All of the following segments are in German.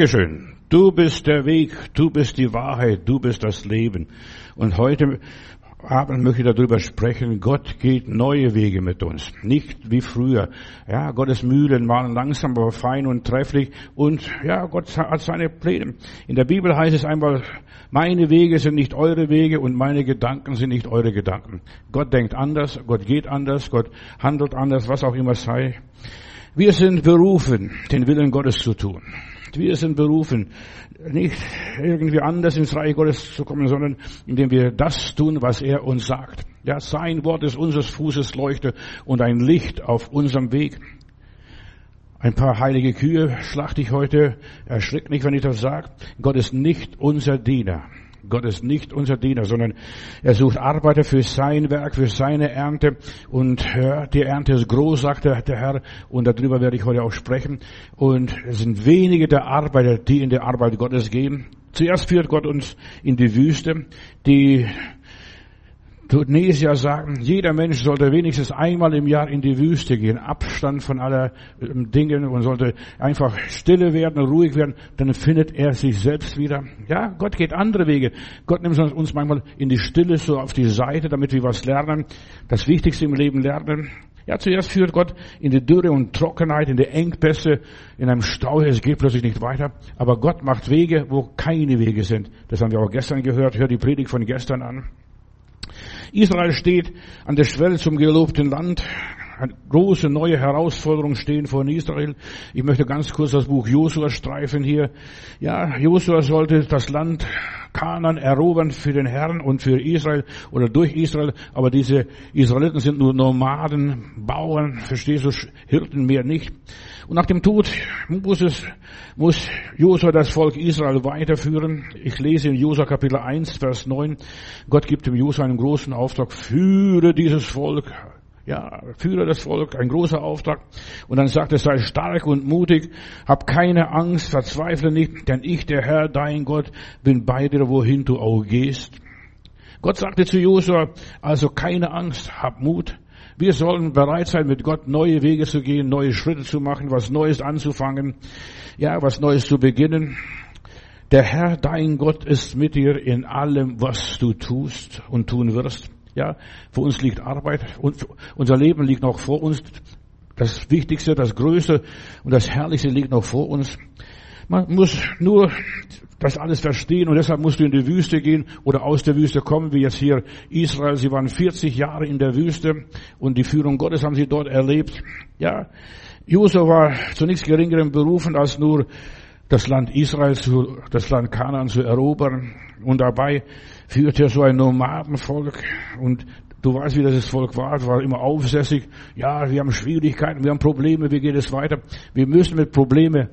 Dankeschön. Du bist der Weg, du bist die Wahrheit, du bist das Leben. Und heute Abend möchte ich darüber sprechen, Gott geht neue Wege mit uns. Nicht wie früher. Ja, Gottes Mühlen waren langsam, aber fein und trefflich. Und ja, Gott hat seine Pläne. In der Bibel heißt es einmal, meine Wege sind nicht eure Wege und meine Gedanken sind nicht eure Gedanken. Gott denkt anders, Gott geht anders, Gott handelt anders, was auch immer sei. Wir sind berufen, den Willen Gottes zu tun. Wir sind berufen, nicht irgendwie anders ins Reich Gottes zu kommen, sondern indem wir das tun, was er uns sagt. Ja, sein Wort ist unseres Fußes Leuchte und ein Licht auf unserem Weg. Ein paar heilige Kühe schlachte ich heute. Erschreckt nicht, wenn ich das sage. Gott ist nicht unser Diener. Gott ist nicht unser Diener, sondern er sucht Arbeiter für sein Werk, für seine Ernte. Und ja, die Ernte ist groß, sagt der, der Herr. Und darüber werde ich heute auch sprechen. Und es sind wenige der Arbeiter, die in der Arbeit Gottes gehen. Zuerst führt Gott uns in die Wüste, die Tunesier sagen, jeder Mensch sollte wenigstens einmal im Jahr in die Wüste gehen, Abstand von aller ähm, Dingen und sollte einfach stille werden, ruhig werden, dann findet er sich selbst wieder. Ja, Gott geht andere Wege. Gott nimmt uns manchmal in die Stille so auf die Seite, damit wir was lernen, das Wichtigste im Leben lernen. Ja, zuerst führt Gott in die Dürre und Trockenheit, in die Engpässe, in einem Stau, es geht plötzlich nicht weiter. Aber Gott macht Wege, wo keine Wege sind. Das haben wir auch gestern gehört. Hör die Predigt von gestern an. Israel steht an der Schwelle zum gelobten Land. Große neue Herausforderungen stehen vor Israel. Ich möchte ganz kurz das Buch Josua streifen hier. Ja, Josua sollte das Land Kanan erobern für den Herrn und für Israel oder durch Israel. Aber diese Israeliten sind nur Nomaden, Bauern, verstehst du, Hirten mehr nicht. Und nach dem Tod muss es, muss Josua das Volk Israel weiterführen. Ich lese in Josua Kapitel 1, Vers 9. Gott gibt dem Josua einen großen Auftrag. Führe dieses Volk ja, führe das Volk, ein großer Auftrag. Und dann sagt er, sei stark und mutig, hab keine Angst, verzweifle nicht, denn ich, der Herr, dein Gott, bin bei dir, wohin du auch gehst. Gott sagte zu Josua, also keine Angst, hab Mut. Wir sollen bereit sein, mit Gott neue Wege zu gehen, neue Schritte zu machen, was Neues anzufangen, ja, was Neues zu beginnen. Der Herr, dein Gott, ist mit dir in allem, was du tust und tun wirst. Ja, für uns liegt Arbeit und unser Leben liegt noch vor uns. Das Wichtigste, das Größte und das Herrlichste liegt noch vor uns. Man muss nur das alles verstehen und deshalb musst du in die Wüste gehen oder aus der Wüste kommen, wie jetzt hier Israel. Sie waren 40 Jahre in der Wüste und die Führung Gottes haben sie dort erlebt. Ja, Josef war zu nichts geringerem berufen, als nur das Land Israel das Land Kanaan zu erobern. Und dabei führte er so ein Nomadenvolk und du weißt, wie das Volk war, es war immer aufsässig. Ja, wir haben Schwierigkeiten, wir haben Probleme, wie geht es weiter? Wir müssen mit Probleme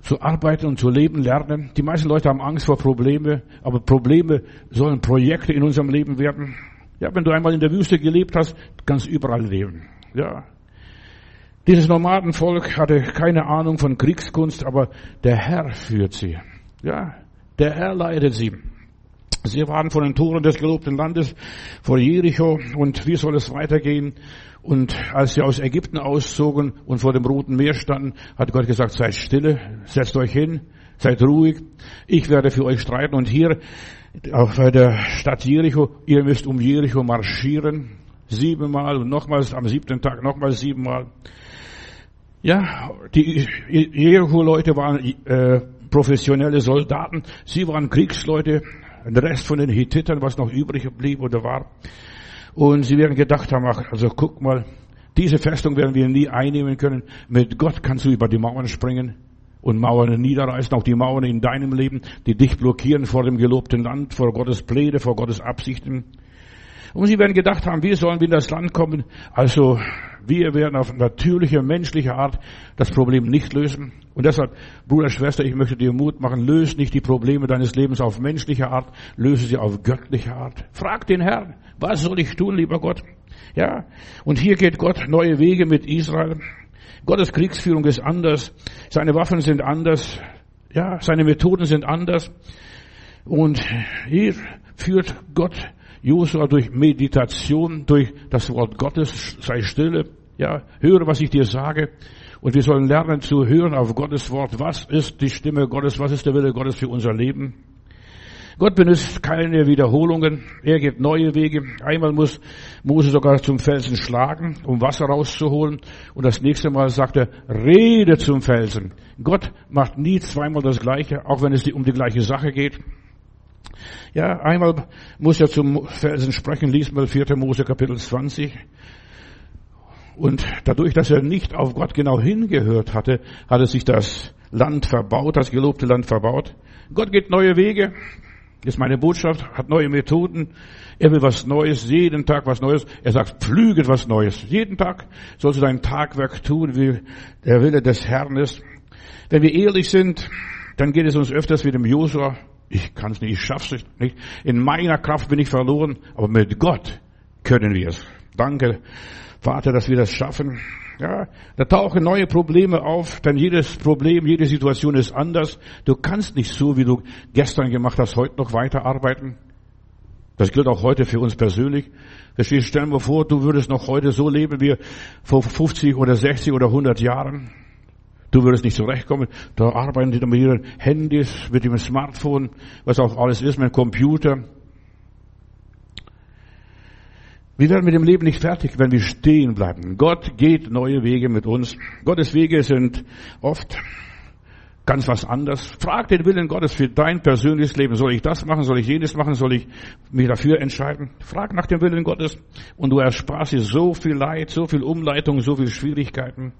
zu arbeiten und zu leben lernen. Die meisten Leute haben Angst vor Probleme, aber Probleme sollen Projekte in unserem Leben werden. Ja, wenn du einmal in der Wüste gelebt hast, kannst du überall leben. Ja. Dieses Nomadenvolk hatte keine Ahnung von Kriegskunst, aber der Herr führt sie. Ja, der Herr leitet sie. Sie waren vor den Toren des gelobten Landes, vor Jericho, und wie soll es weitergehen? Und als sie aus Ägypten auszogen und vor dem Roten Meer standen, hat Gott gesagt, seid stille, setzt euch hin, seid ruhig, ich werde für euch streiten. Und hier auf der Stadt Jericho, ihr müsst um Jericho marschieren, siebenmal und nochmals am siebten Tag nochmals siebenmal. Ja, die Jericho-Leute waren äh, professionelle Soldaten, sie waren Kriegsleute, der Rest von den Hittitern, was noch übrig blieb oder war. Und sie werden gedacht haben, ach, also guck mal, diese Festung werden wir nie einnehmen können. Mit Gott kannst du über die Mauern springen und Mauern niederreißen, auch die Mauern in deinem Leben, die dich blockieren vor dem gelobten Land, vor Gottes Pläne, vor Gottes Absichten. Und sie werden gedacht haben, wie sollen wir in das Land kommen? Also wir werden auf natürliche, menschliche Art das Problem nicht lösen. Und deshalb, Bruder, Schwester, ich möchte dir Mut machen, löse nicht die Probleme deines Lebens auf menschliche Art, löse sie auf göttliche Art. Frag den Herrn, was soll ich tun, lieber Gott? Ja, und hier geht Gott neue Wege mit Israel. Gottes Kriegsführung ist anders. Seine Waffen sind anders. Ja, seine Methoden sind anders. Und hier führt Gott Josua durch Meditation, durch das Wort Gottes, sei stille, ja, höre, was ich dir sage. Und wir sollen lernen zu hören auf Gottes Wort. Was ist die Stimme Gottes? Was ist der Wille Gottes für unser Leben? Gott benutzt keine Wiederholungen. Er geht neue Wege. Einmal muss Mose sogar zum Felsen schlagen, um Wasser rauszuholen. Und das nächste Mal sagt er, rede zum Felsen. Gott macht nie zweimal das Gleiche, auch wenn es um die gleiche Sache geht. Ja, einmal muss er zum Felsen sprechen, liest mal 4. Mose Kapitel 20. Und dadurch, dass er nicht auf Gott genau hingehört hatte, hat er sich das Land verbaut, das gelobte Land verbaut. Gott geht neue Wege. Ist meine Botschaft, hat neue Methoden. Er will was Neues, jeden Tag was Neues. Er sagt, pflüget was Neues. Jeden Tag sollst du dein Tagwerk tun, wie der Wille des Herrn ist. Wenn wir ehrlich sind, dann geht es uns öfters wie dem Josua. Ich kann es nicht, ich schaff's nicht. In meiner Kraft bin ich verloren, aber mit Gott können wir es. Danke, Vater, dass wir das schaffen. Ja, da tauchen neue Probleme auf, denn jedes Problem, jede Situation ist anders. Du kannst nicht so, wie du gestern gemacht hast, heute noch weiterarbeiten. Das gilt auch heute für uns persönlich. Deswegen stellen wir vor, du würdest noch heute so leben wie vor 50 oder 60 oder 100 Jahren. Du würdest nicht zurechtkommen. Da arbeiten die mit ihren Handys, mit dem Smartphone, was auch alles ist, mit dem Computer. Wir werden mit dem Leben nicht fertig, wenn wir stehen bleiben. Gott geht neue Wege mit uns. Gottes Wege sind oft ganz was anderes. Frag den Willen Gottes für dein persönliches Leben. Soll ich das machen? Soll ich jenes machen? Soll ich mich dafür entscheiden? Frag nach dem Willen Gottes und du ersparst dir so viel Leid, so viel Umleitung, so viel Schwierigkeiten.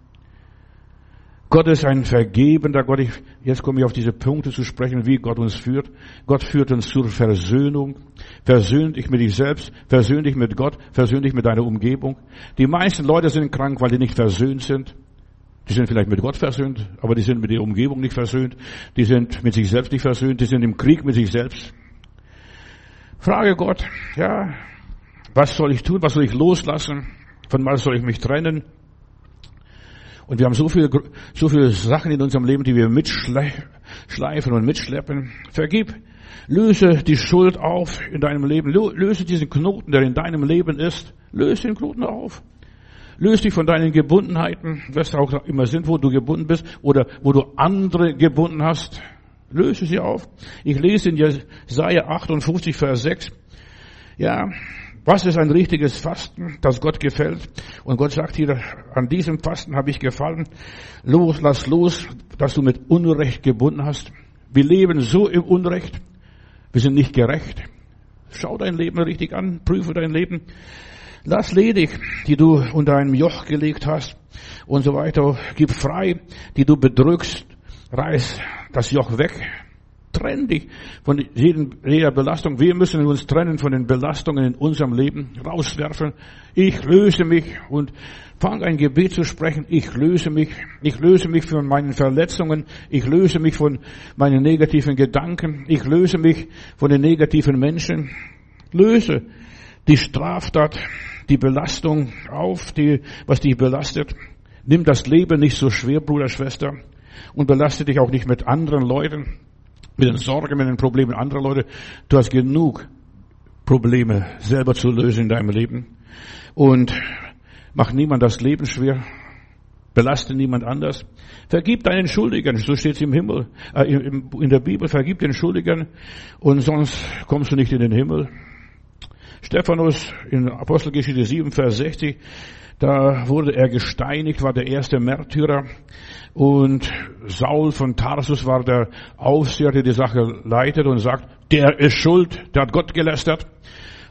Gott ist ein vergebender Gott. Ich, jetzt komme ich auf diese Punkte zu sprechen, wie Gott uns führt. Gott führt uns zur Versöhnung. Versöhn dich mit dich selbst, versöhn dich mit Gott, versöhn dich mit deiner Umgebung. Die meisten Leute sind krank, weil die nicht versöhnt sind. Die sind vielleicht mit Gott versöhnt, aber die sind mit der Umgebung nicht versöhnt. Die sind mit sich selbst nicht versöhnt. Die sind im Krieg mit sich selbst. Frage Gott, ja, was soll ich tun? Was soll ich loslassen? Von was soll ich mich trennen? Und wir haben so viele, so viele Sachen in unserem Leben, die wir mitschleifen und mitschleppen. Vergib. Löse die Schuld auf in deinem Leben. Löse diesen Knoten, der in deinem Leben ist. Löse den Knoten auf. Löse dich von deinen Gebundenheiten, was auch immer sind, wo du gebunden bist oder wo du andere gebunden hast. Löse sie auf. Ich lese in Jesaja 58, Vers 6. Ja, was ist ein richtiges Fasten, das Gott gefällt? Und Gott sagt hier, an diesem Fasten habe ich gefallen. Los, lass los, dass du mit Unrecht gebunden hast. Wir leben so im Unrecht. Wir sind nicht gerecht. Schau dein Leben richtig an, prüfe dein Leben. Lass ledig, die du unter einem Joch gelegt hast und so weiter. Gib frei, die du bedrückst. Reiß das Joch weg. Trenn dich von jeder Belastung. Wir müssen uns trennen von den Belastungen in unserem Leben, rauswerfen. Ich löse mich und fang ein Gebet zu sprechen. Ich löse mich. Ich löse mich von meinen Verletzungen. Ich löse mich von meinen negativen Gedanken. Ich löse mich von den negativen Menschen. Löse die Straftat, die Belastung auf, die, was dich belastet. Nimm das Leben nicht so schwer, Bruder, Schwester, und belaste dich auch nicht mit anderen Leuten mit den Sorgen, mit den Problemen anderer Leute. Du hast genug Probleme selber zu lösen in deinem Leben. Und mach niemand das Leben schwer. Belaste niemand anders. Vergib deinen Schuldigern, so steht es im Himmel, äh, in der Bibel, vergib den Schuldigern und sonst kommst du nicht in den Himmel. Stephanus in Apostelgeschichte 7, Vers 60, da wurde er gesteinigt, war der erste Märtyrer. Und Saul von Tarsus war der Aufseher, der die Sache leitet und sagt, der ist schuld, der hat Gott gelästert.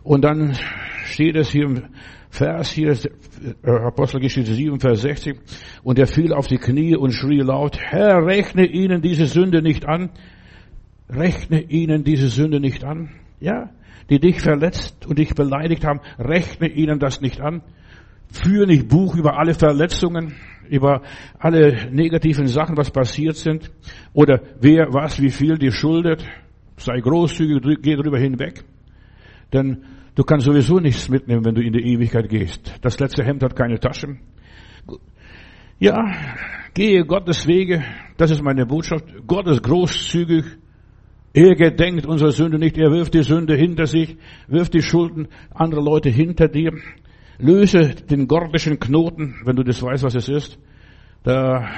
Und dann steht es hier im Vers, hier äh, Apostelgeschichte 7, Vers 60, und er fiel auf die Knie und schrie laut, Herr, rechne ihnen diese Sünde nicht an. Rechne ihnen diese Sünde nicht an. Ja, die dich verletzt und dich beleidigt haben, rechne ihnen das nicht an. Führe nicht Buch über alle Verletzungen, über alle negativen Sachen, was passiert sind, oder wer was wie viel dir schuldet. Sei großzügig, geh drüber hinweg. Denn du kannst sowieso nichts mitnehmen, wenn du in die Ewigkeit gehst. Das letzte Hemd hat keine Taschen. Ja, gehe Gottes Wege. Das ist meine Botschaft. Gott ist großzügig. Er gedenkt unsere Sünde nicht. Er wirft die Sünde hinter sich, wirft die Schulden anderer Leute hinter dir. Löse den gordischen Knoten, wenn du das weißt, was es ist. Da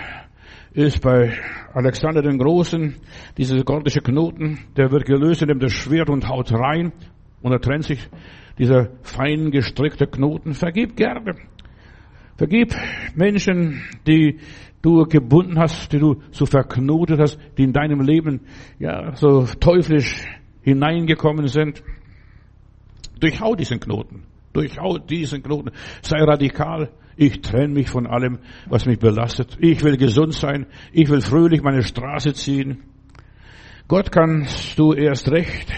ist bei Alexander den Großen dieser gordische Knoten, der wird gelöst, nimmt das Schwert und haut rein und er trennt sich dieser fein gestrickte Knoten. Vergib gerne. Vergib Menschen, die du gebunden hast, die du so verknotet hast, die in deinem Leben ja so teuflisch hineingekommen sind. Durchhau diesen Knoten. Durchhau diesen Knoten. Sei radikal. Ich trenne mich von allem, was mich belastet. Ich will gesund sein. Ich will fröhlich meine Straße ziehen. Gott kannst du erst recht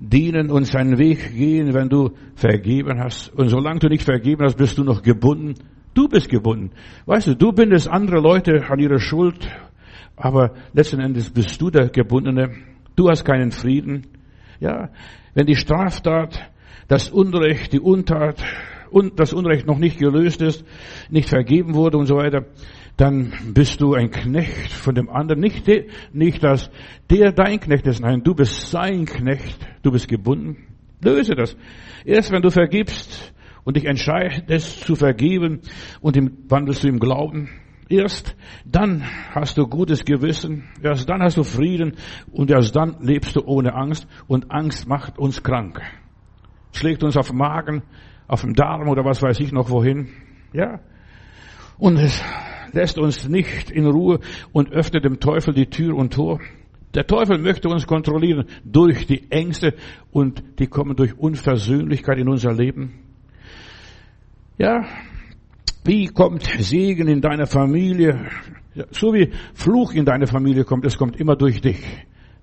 dienen und seinen Weg gehen, wenn du vergeben hast. Und solange du nicht vergeben hast, bist du noch gebunden Du bist gebunden. Weißt du, du bindest andere Leute an ihre Schuld, aber letzten Endes bist du der Gebundene. Du hast keinen Frieden. Ja, wenn die Straftat, das Unrecht, die Untat und das Unrecht noch nicht gelöst ist, nicht vergeben wurde und so weiter, dann bist du ein Knecht von dem anderen. Nicht, de, nicht, dass der dein Knecht ist, nein, du bist sein Knecht, du bist gebunden. Löse das. Erst wenn du vergibst, und dich entscheidest zu vergeben und im, wandelst du im Glauben, erst dann hast du gutes Gewissen, erst dann hast du Frieden und erst dann lebst du ohne Angst und Angst macht uns krank. Schlägt uns auf den Magen, auf den Darm oder was weiß ich noch wohin. Ja. Und es lässt uns nicht in Ruhe und öffnet dem Teufel die Tür und Tor. Der Teufel möchte uns kontrollieren durch die Ängste und die kommen durch Unversöhnlichkeit in unser Leben. Ja, wie kommt Segen in deiner Familie? So wie Fluch in deine Familie kommt, es kommt immer durch dich.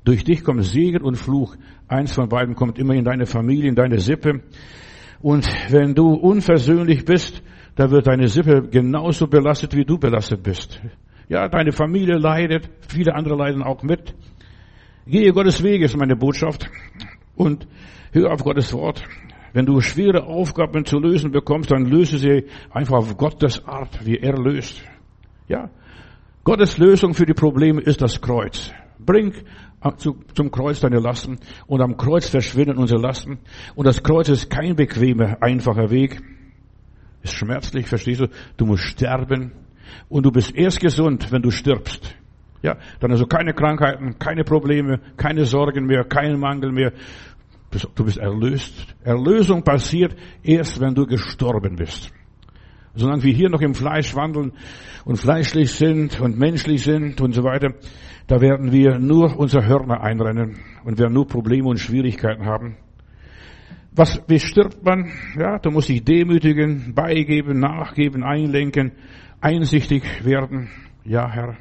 Durch dich kommt Segen und Fluch. Eins von beiden kommt immer in deine Familie, in deine Sippe. Und wenn du unversöhnlich bist, da wird deine Sippe genauso belastet, wie du belastet bist. Ja, deine Familie leidet, viele andere leiden auch mit. Gehe Gottes Wege ist meine Botschaft. Und hör auf Gottes Wort. Wenn du schwere Aufgaben zu lösen bekommst, dann löse sie einfach auf Gottes Art, wie er löst. Ja. Gottes Lösung für die Probleme ist das Kreuz. Bring zum Kreuz deine Lasten und am Kreuz verschwinden unsere Lasten. Und das Kreuz ist kein bequemer, einfacher Weg. Ist schmerzlich, verstehst du? Du musst sterben und du bist erst gesund, wenn du stirbst. Ja, dann also keine Krankheiten, keine Probleme, keine Sorgen mehr, keinen Mangel mehr. Du bist erlöst. Erlösung passiert erst, wenn du gestorben bist. Solange wir hier noch im Fleisch wandeln und fleischlich sind und menschlich sind und so weiter, da werden wir nur unsere Hörner einrennen und werden nur Probleme und Schwierigkeiten haben. Was, wie stirbt man? Ja, du musst dich demütigen, beigeben, nachgeben, einlenken, einsichtig werden. Ja, Herr,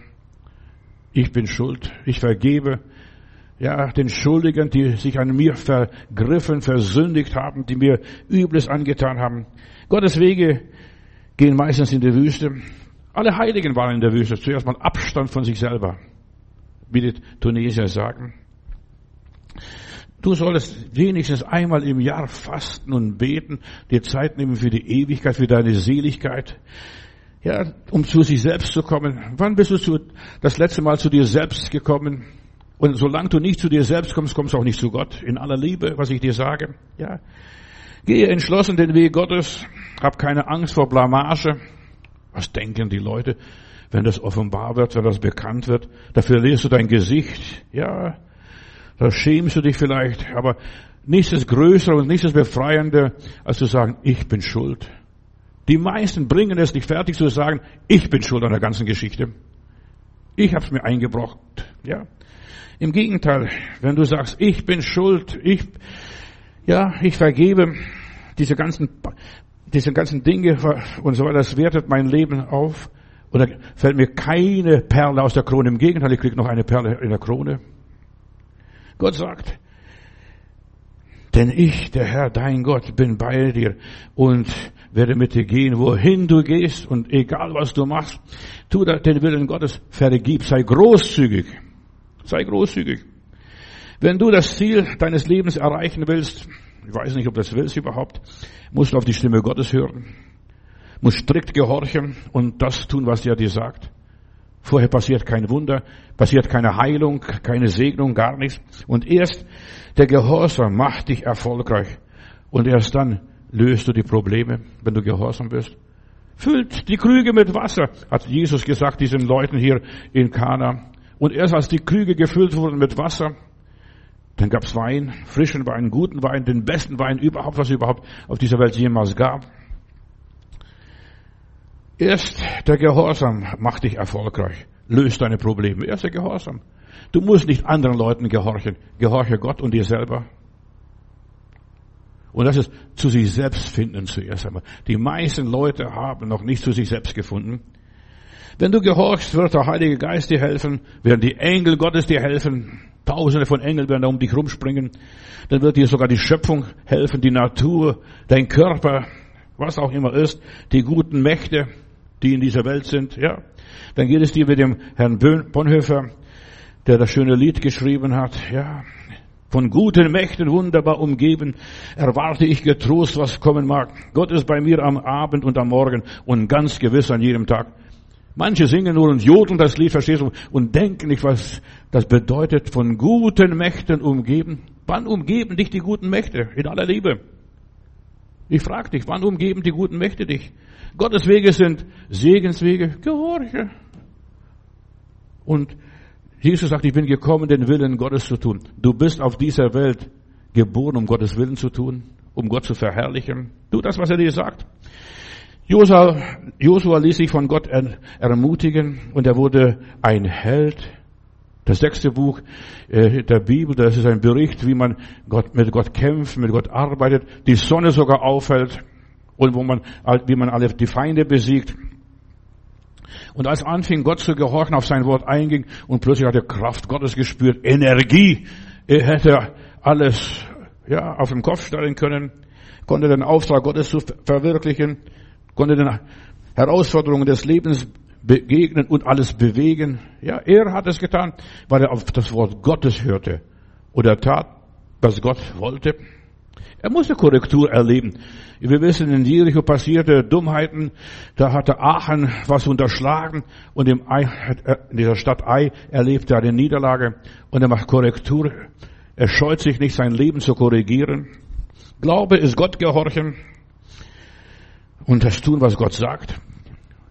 ich bin schuld, ich vergebe, ja, den Schuldigen, die sich an mir vergriffen, versündigt haben, die mir Übles angetan haben. Gottes Wege gehen meistens in die Wüste. Alle Heiligen waren in der Wüste. Zuerst mal Abstand von sich selber, wie die Tunesier sagen. Du solltest wenigstens einmal im Jahr fasten und beten, dir Zeit nehmen für die Ewigkeit, für deine Seligkeit. Ja, um zu sich selbst zu kommen. Wann bist du zu, das letzte Mal zu dir selbst gekommen? Und solange du nicht zu dir selbst kommst, kommst du auch nicht zu Gott. In aller Liebe, was ich dir sage. Ja. Gehe entschlossen den Weg Gottes. Hab keine Angst vor Blamage. Was denken die Leute, wenn das offenbar wird, wenn das bekannt wird? Da verlierst du dein Gesicht. Ja. Da schämst du dich vielleicht. Aber nichts ist größer und nichts ist befreiender, als zu sagen, ich bin schuld. Die meisten bringen es nicht fertig zu sagen, ich bin schuld an der ganzen Geschichte. Ich habe es mir eingebrockt. Ja. Im Gegenteil, wenn du sagst, ich bin schuld, ich, ja, ich vergebe diese ganzen, diese ganzen Dinge und so weiter, das wertet mein Leben auf. Und da fällt mir keine Perle aus der Krone. Im Gegenteil, ich kriege noch eine Perle in der Krone. Gott sagt, denn ich, der Herr, dein Gott, bin bei dir und werde mit dir gehen, wohin du gehst und egal was du machst, tu den Willen Gottes, vergib, sei großzügig. Sei großzügig. Wenn du das Ziel deines Lebens erreichen willst, ich weiß nicht, ob das willst überhaupt, musst du auf die Stimme Gottes hören, musst strikt gehorchen und das tun, was er dir sagt. Vorher passiert kein Wunder, passiert keine Heilung, keine Segnung, gar nichts. Und erst der Gehorsam macht dich erfolgreich. Und erst dann löst du die Probleme, wenn du gehorsam bist. Füllt die Krüge mit Wasser, hat Jesus gesagt diesen Leuten hier in Kana. Und erst als die Krüge gefüllt wurden mit Wasser, dann gab's Wein, frischen Wein, guten Wein, den besten Wein überhaupt, was es überhaupt auf dieser Welt jemals gab. Erst der Gehorsam macht dich erfolgreich, löst deine Probleme. Erst der Gehorsam. Du musst nicht anderen Leuten gehorchen. Gehorche Gott und dir selber. Und das ist zu sich selbst finden zuerst einmal. Die meisten Leute haben noch nicht zu sich selbst gefunden. Wenn du gehorchst, wird der Heilige Geist dir helfen, werden die Engel Gottes dir helfen, Tausende von Engeln werden da um dich rumspringen, dann wird dir sogar die Schöpfung helfen, die Natur, dein Körper, was auch immer ist, die guten Mächte, die in dieser Welt sind, ja. Dann geht es dir mit dem Herrn Bonhoeffer, der das schöne Lied geschrieben hat, ja. Von guten Mächten wunderbar umgeben, erwarte ich getrost, was kommen mag. Gott ist bei mir am Abend und am Morgen und ganz gewiss an jedem Tag. Manche singen nur und jodeln das Lied, verstehst du, und denken nicht, was das bedeutet, von guten Mächten umgeben. Wann umgeben dich die guten Mächte? In aller Liebe. Ich frage dich, wann umgeben die guten Mächte dich? Gottes Wege sind Segenswege, gehorche. Und Jesus sagt, ich bin gekommen, den Willen Gottes zu tun. Du bist auf dieser Welt geboren, um Gottes Willen zu tun, um Gott zu verherrlichen. Tu das, was er dir sagt. Josua, ließ sich von Gott ermutigen und er wurde ein Held. Das sechste Buch äh, der Bibel, das ist ein Bericht, wie man Gott, mit Gott kämpft, mit Gott arbeitet, die Sonne sogar auffällt und wo man, wie man alle die Feinde besiegt. Und als anfing, Gott zu gehorchen, auf sein Wort einging und plötzlich hat er Kraft Gottes gespürt, Energie. Er hätte alles, ja, auf den Kopf stellen können, konnte den Auftrag Gottes verwirklichen, konnte den Herausforderungen des Lebens begegnen und alles bewegen. Ja, er hat es getan, weil er auf das Wort Gottes hörte oder tat, was Gott wollte. Er musste Korrektur erleben. Wir wissen, in Jericho passierte Dummheiten. Da hatte Aachen was unterschlagen und in dieser Stadt Ei erlebte er eine Niederlage und er macht Korrektur. Er scheut sich nicht, sein Leben zu korrigieren. Glaube ist Gott gehorchen und das tun, was Gott sagt.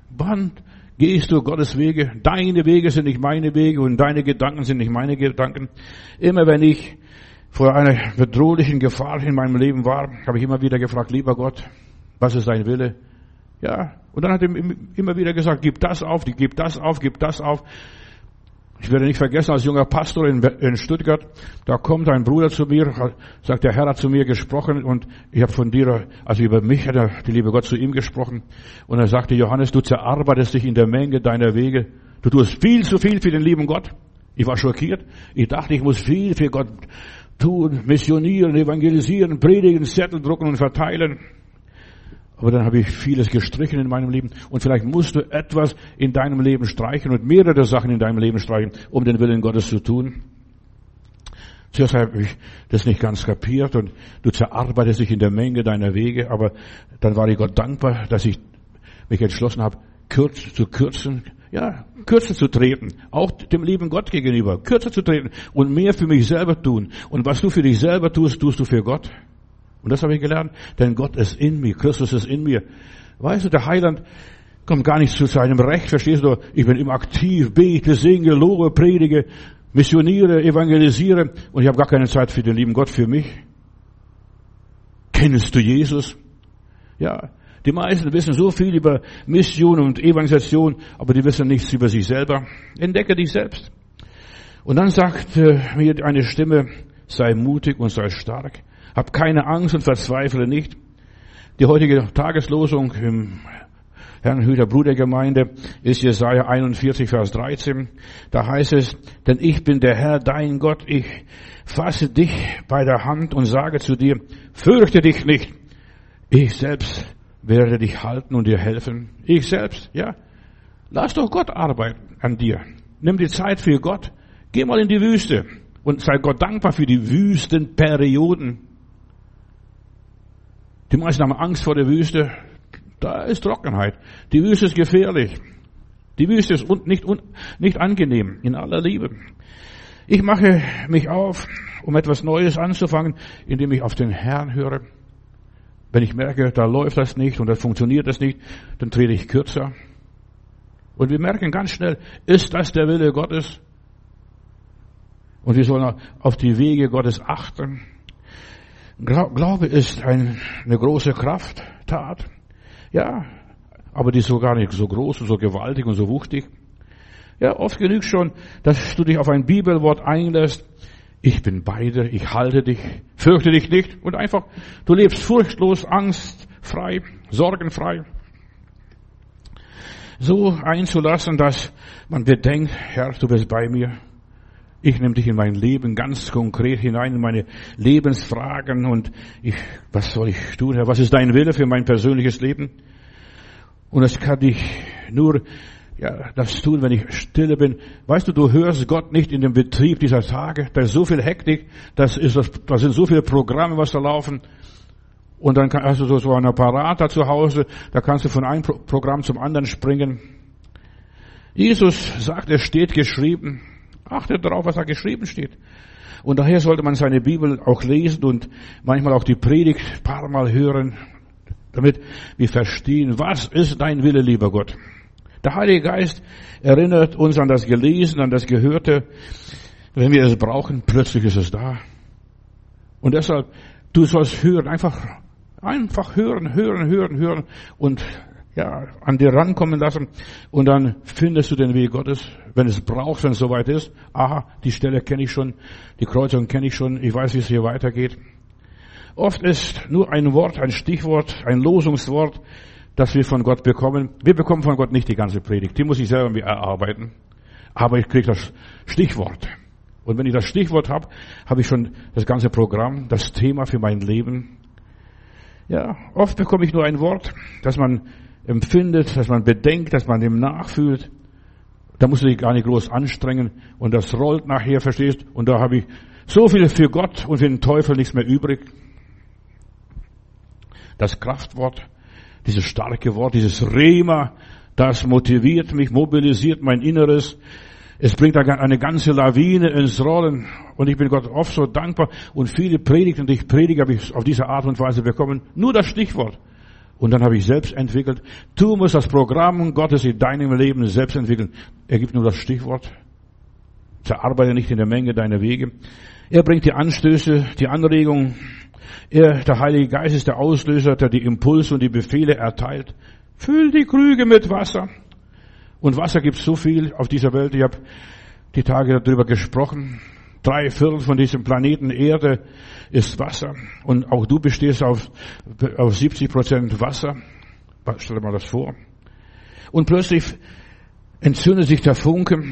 Wann gehst du Gottes Wege? Deine Wege sind nicht meine Wege und deine Gedanken sind nicht meine Gedanken. Immer wenn ich vor einer bedrohlichen Gefahr in meinem Leben war, habe ich immer wieder gefragt, lieber Gott, was ist dein Wille? Ja, und dann hat er immer wieder gesagt, gib das auf, gib das auf, gib das auf. Ich werde nicht vergessen, als junger Pastor in, Stuttgart, da kommt ein Bruder zu mir, sagt, der Herr hat zu mir gesprochen und ich habe von dir, also über mich hat er, die liebe Gott zu ihm gesprochen und er sagte, Johannes, du zerarbeitest dich in der Menge deiner Wege, du tust viel zu viel für den lieben Gott. Ich war schockiert. Ich dachte, ich muss viel für Gott tun, missionieren, evangelisieren, predigen, Zettel drucken und verteilen. Aber dann habe ich vieles gestrichen in meinem Leben. Und vielleicht musst du etwas in deinem Leben streichen und mehrere Sachen in deinem Leben streichen, um den Willen Gottes zu tun. Zuerst habe ich das nicht ganz kapiert und du zerarbeitest dich in der Menge deiner Wege, aber dann war ich Gott dankbar, dass ich mich entschlossen habe, kürz, zu kürzen, ja, kürzer zu treten, auch dem lieben Gott gegenüber, kürzer zu treten und mehr für mich selber tun. Und was du für dich selber tust, tust du für Gott. Und das habe ich gelernt, denn Gott ist in mir, Christus ist in mir. Weißt du, der Heiland kommt gar nicht zu seinem Recht, verstehst du? Ich bin immer aktiv, bete, singe, lobe, predige, missioniere, evangelisiere und ich habe gar keine Zeit für den lieben Gott, für mich. Kennst du Jesus? Ja, die meisten wissen so viel über Mission und Evangelisation, aber die wissen nichts über sich selber. Entdecke dich selbst. Und dann sagt äh, mir eine Stimme, sei mutig und sei stark. Hab keine Angst und verzweifle nicht. Die heutige Tageslosung im Herrn Hüter Brudergemeinde ist Jesaja 41, Vers 13. Da heißt es, denn ich bin der Herr, dein Gott, ich fasse dich bei der Hand und sage zu dir, fürchte dich nicht. Ich selbst werde dich halten und dir helfen. Ich selbst, ja. Lass doch Gott arbeiten an dir. Nimm die Zeit für Gott. Geh mal in die Wüste und sei Gott dankbar für die Wüstenperioden. Die meisten haben Angst vor der Wüste. Da ist Trockenheit. Die Wüste ist gefährlich. Die Wüste ist nicht, nicht angenehm, in aller Liebe. Ich mache mich auf, um etwas Neues anzufangen, indem ich auf den Herrn höre. Wenn ich merke, da läuft das nicht und da funktioniert das nicht, dann trete ich kürzer. Und wir merken ganz schnell, ist das der Wille Gottes? Und wir sollen auf die Wege Gottes achten. Glaube ist eine große Krafttat. Ja, aber die ist so gar nicht so groß und so gewaltig und so wuchtig. Ja, oft genügt schon, dass du dich auf ein Bibelwort einlässt. Ich bin bei dir, ich halte dich, fürchte dich nicht und einfach, du lebst furchtlos, angstfrei, sorgenfrei. So einzulassen, dass man bedenkt, Herr, du bist bei mir. Ich nehme dich in mein Leben ganz konkret hinein, in meine Lebensfragen und ich, was soll ich tun, Herr? Was ist dein Wille für mein persönliches Leben? Und das kann ich nur ja, das tun, wenn ich stille bin. Weißt du, du hörst Gott nicht in dem Betrieb dieser Tage. Da ist so viel Hektik, das ist, das, da sind so viele Programme, was da laufen. Und dann hast du so, einen Apparat da zu Hause, da kannst du von einem Pro Programm zum anderen springen. Jesus sagt, es steht geschrieben. Achte darauf, was da geschrieben steht. Und daher sollte man seine Bibel auch lesen und manchmal auch die Predigt ein paar Mal hören, damit wir verstehen, was ist dein Wille, lieber Gott. Der Heilige Geist erinnert uns an das Gelesen, an das Gehörte. Wenn wir es brauchen, plötzlich ist es da. Und deshalb, du sollst hören, einfach, einfach hören, hören, hören, hören und ja, an dir rankommen lassen und dann findest du den Weg Gottes, wenn es braucht, wenn es soweit ist. Aha, die Stelle kenne ich schon, die Kreuzung kenne ich schon, ich weiß, wie es hier weitergeht. Oft ist nur ein Wort, ein Stichwort, ein Losungswort, das wir von Gott bekommen. Wir bekommen von Gott nicht die ganze Predigt, die muss ich selber mir erarbeiten. Aber ich kriege das Stichwort. Und wenn ich das Stichwort habe, habe ich schon das ganze Programm, das Thema für mein Leben. Ja, oft bekomme ich nur ein Wort, das man empfindet, dass man bedenkt, dass man dem nachfühlt. Da musst du dich gar nicht groß anstrengen und das rollt nachher, verstehst? Und da habe ich so viel für Gott und für den Teufel nichts mehr übrig. Das Kraftwort dieses starke Wort, dieses Rema, das motiviert mich, mobilisiert mein Inneres. Es bringt eine ganze Lawine ins Rollen. Und ich bin Gott oft so dankbar. Und viele Predigten, die ich predige, habe ich auf diese Art und Weise bekommen. Nur das Stichwort. Und dann habe ich selbst entwickelt. Du musst das Programm Gottes in deinem Leben selbst entwickeln. Er gibt nur das Stichwort. Zerarbeite nicht in der Menge deiner Wege. Er bringt die Anstöße, die Anregungen, er, der Heilige Geist ist der Auslöser, der die Impulse und die Befehle erteilt. Füll die Krüge mit Wasser. Und Wasser gibt so viel auf dieser Welt. Ich habe die Tage darüber gesprochen. Drei Viertel von diesem Planeten Erde ist Wasser. Und auch du bestehst auf, auf 70 Prozent Wasser. Stell dir mal das vor. Und plötzlich entzündet sich der Funke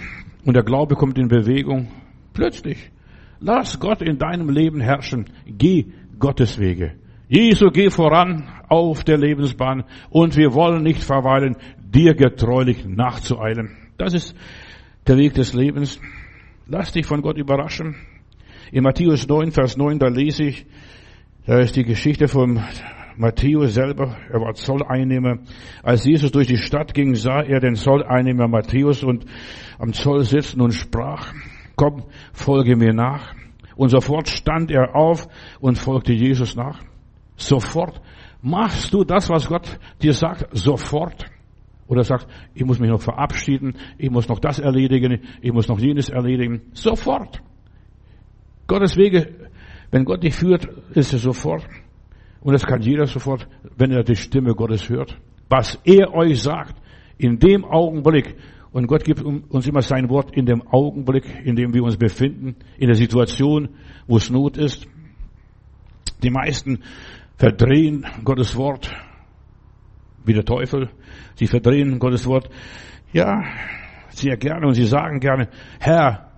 und der Glaube kommt in Bewegung. Plötzlich. Lass Gott in deinem Leben herrschen. Geh Gottes Wege. Jesu, geh voran auf der Lebensbahn und wir wollen nicht verweilen, dir getreulich nachzueilen. Das ist der Weg des Lebens. Lass dich von Gott überraschen. In Matthäus 9, Vers 9, da lese ich, da ist die Geschichte von Matthäus selber, er war Zolleinnehmer. Als Jesus durch die Stadt ging, sah er den Zolleinnehmer Matthäus und am Zoll sitzen und sprach, komm, folge mir nach. Und sofort stand er auf und folgte Jesus nach. Sofort. Machst du das, was Gott dir sagt? Sofort. Oder sagt, ich muss mich noch verabschieden, ich muss noch das erledigen, ich muss noch jenes erledigen. Sofort. Gottes Wege, wenn Gott dich führt, ist es sofort. Und das kann jeder sofort, wenn er die Stimme Gottes hört. Was er euch sagt, in dem Augenblick, und Gott gibt uns immer sein Wort in dem Augenblick, in dem wir uns befinden, in der Situation, wo es Not ist. Die meisten verdrehen Gottes Wort wie der Teufel. Sie verdrehen Gottes Wort. Ja, sehr gerne und sie sagen gerne, Herr,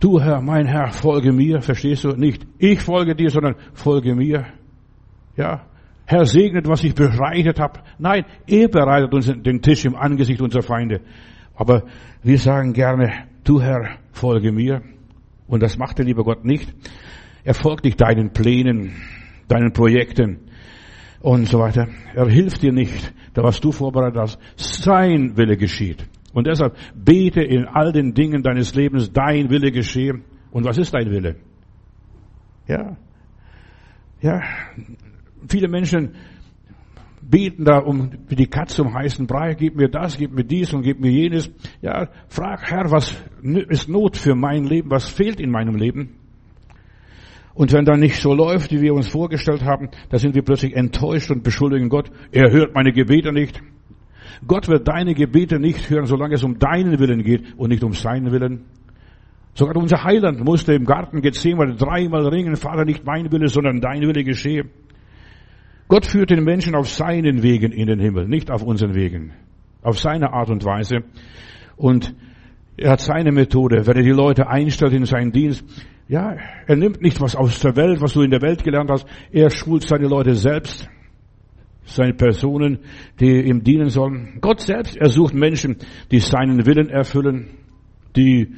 du Herr, mein Herr, folge mir. Verstehst du? Nicht ich folge dir, sondern folge mir. Ja, Herr segnet, was ich bereitet habe. Nein, er bereitet uns den Tisch im Angesicht unserer Feinde. Aber wir sagen gerne, du Herr, folge mir. Und das macht der liebe Gott nicht. Er folgt nicht deinen Plänen, deinen Projekten und so weiter. Er hilft dir nicht, da was du vorbereitet hast. Sein Wille geschieht. Und deshalb bete in all den Dingen deines Lebens, dein Wille geschehe. Und was ist dein Wille? Ja. Ja. viele Menschen beten da um wie die Katze um heißen Brei, gib mir das, gib mir dies und gib mir jenes. Ja, frag Herr, was ist Not für mein Leben, was fehlt in meinem Leben? Und wenn dann nicht so läuft, wie wir uns vorgestellt haben, da sind wir plötzlich enttäuscht und beschuldigen Gott. Er hört meine Gebete nicht. Gott wird deine Gebete nicht hören, solange es um deinen Willen geht und nicht um seinen Willen. Sogar unser Heiland musste im Garten Gethsemane dreimal ringen, Vater, nicht mein Wille, sondern dein Wille geschehe. Gott führt den Menschen auf seinen Wegen in den Himmel, nicht auf unseren Wegen. Auf seine Art und Weise. Und er hat seine Methode. Wenn er die Leute einstellt in seinen Dienst, ja, er nimmt nicht was aus der Welt, was du in der Welt gelernt hast. Er schult seine Leute selbst, seine Personen, die ihm dienen sollen. Gott selbst, er sucht Menschen, die seinen Willen erfüllen, die,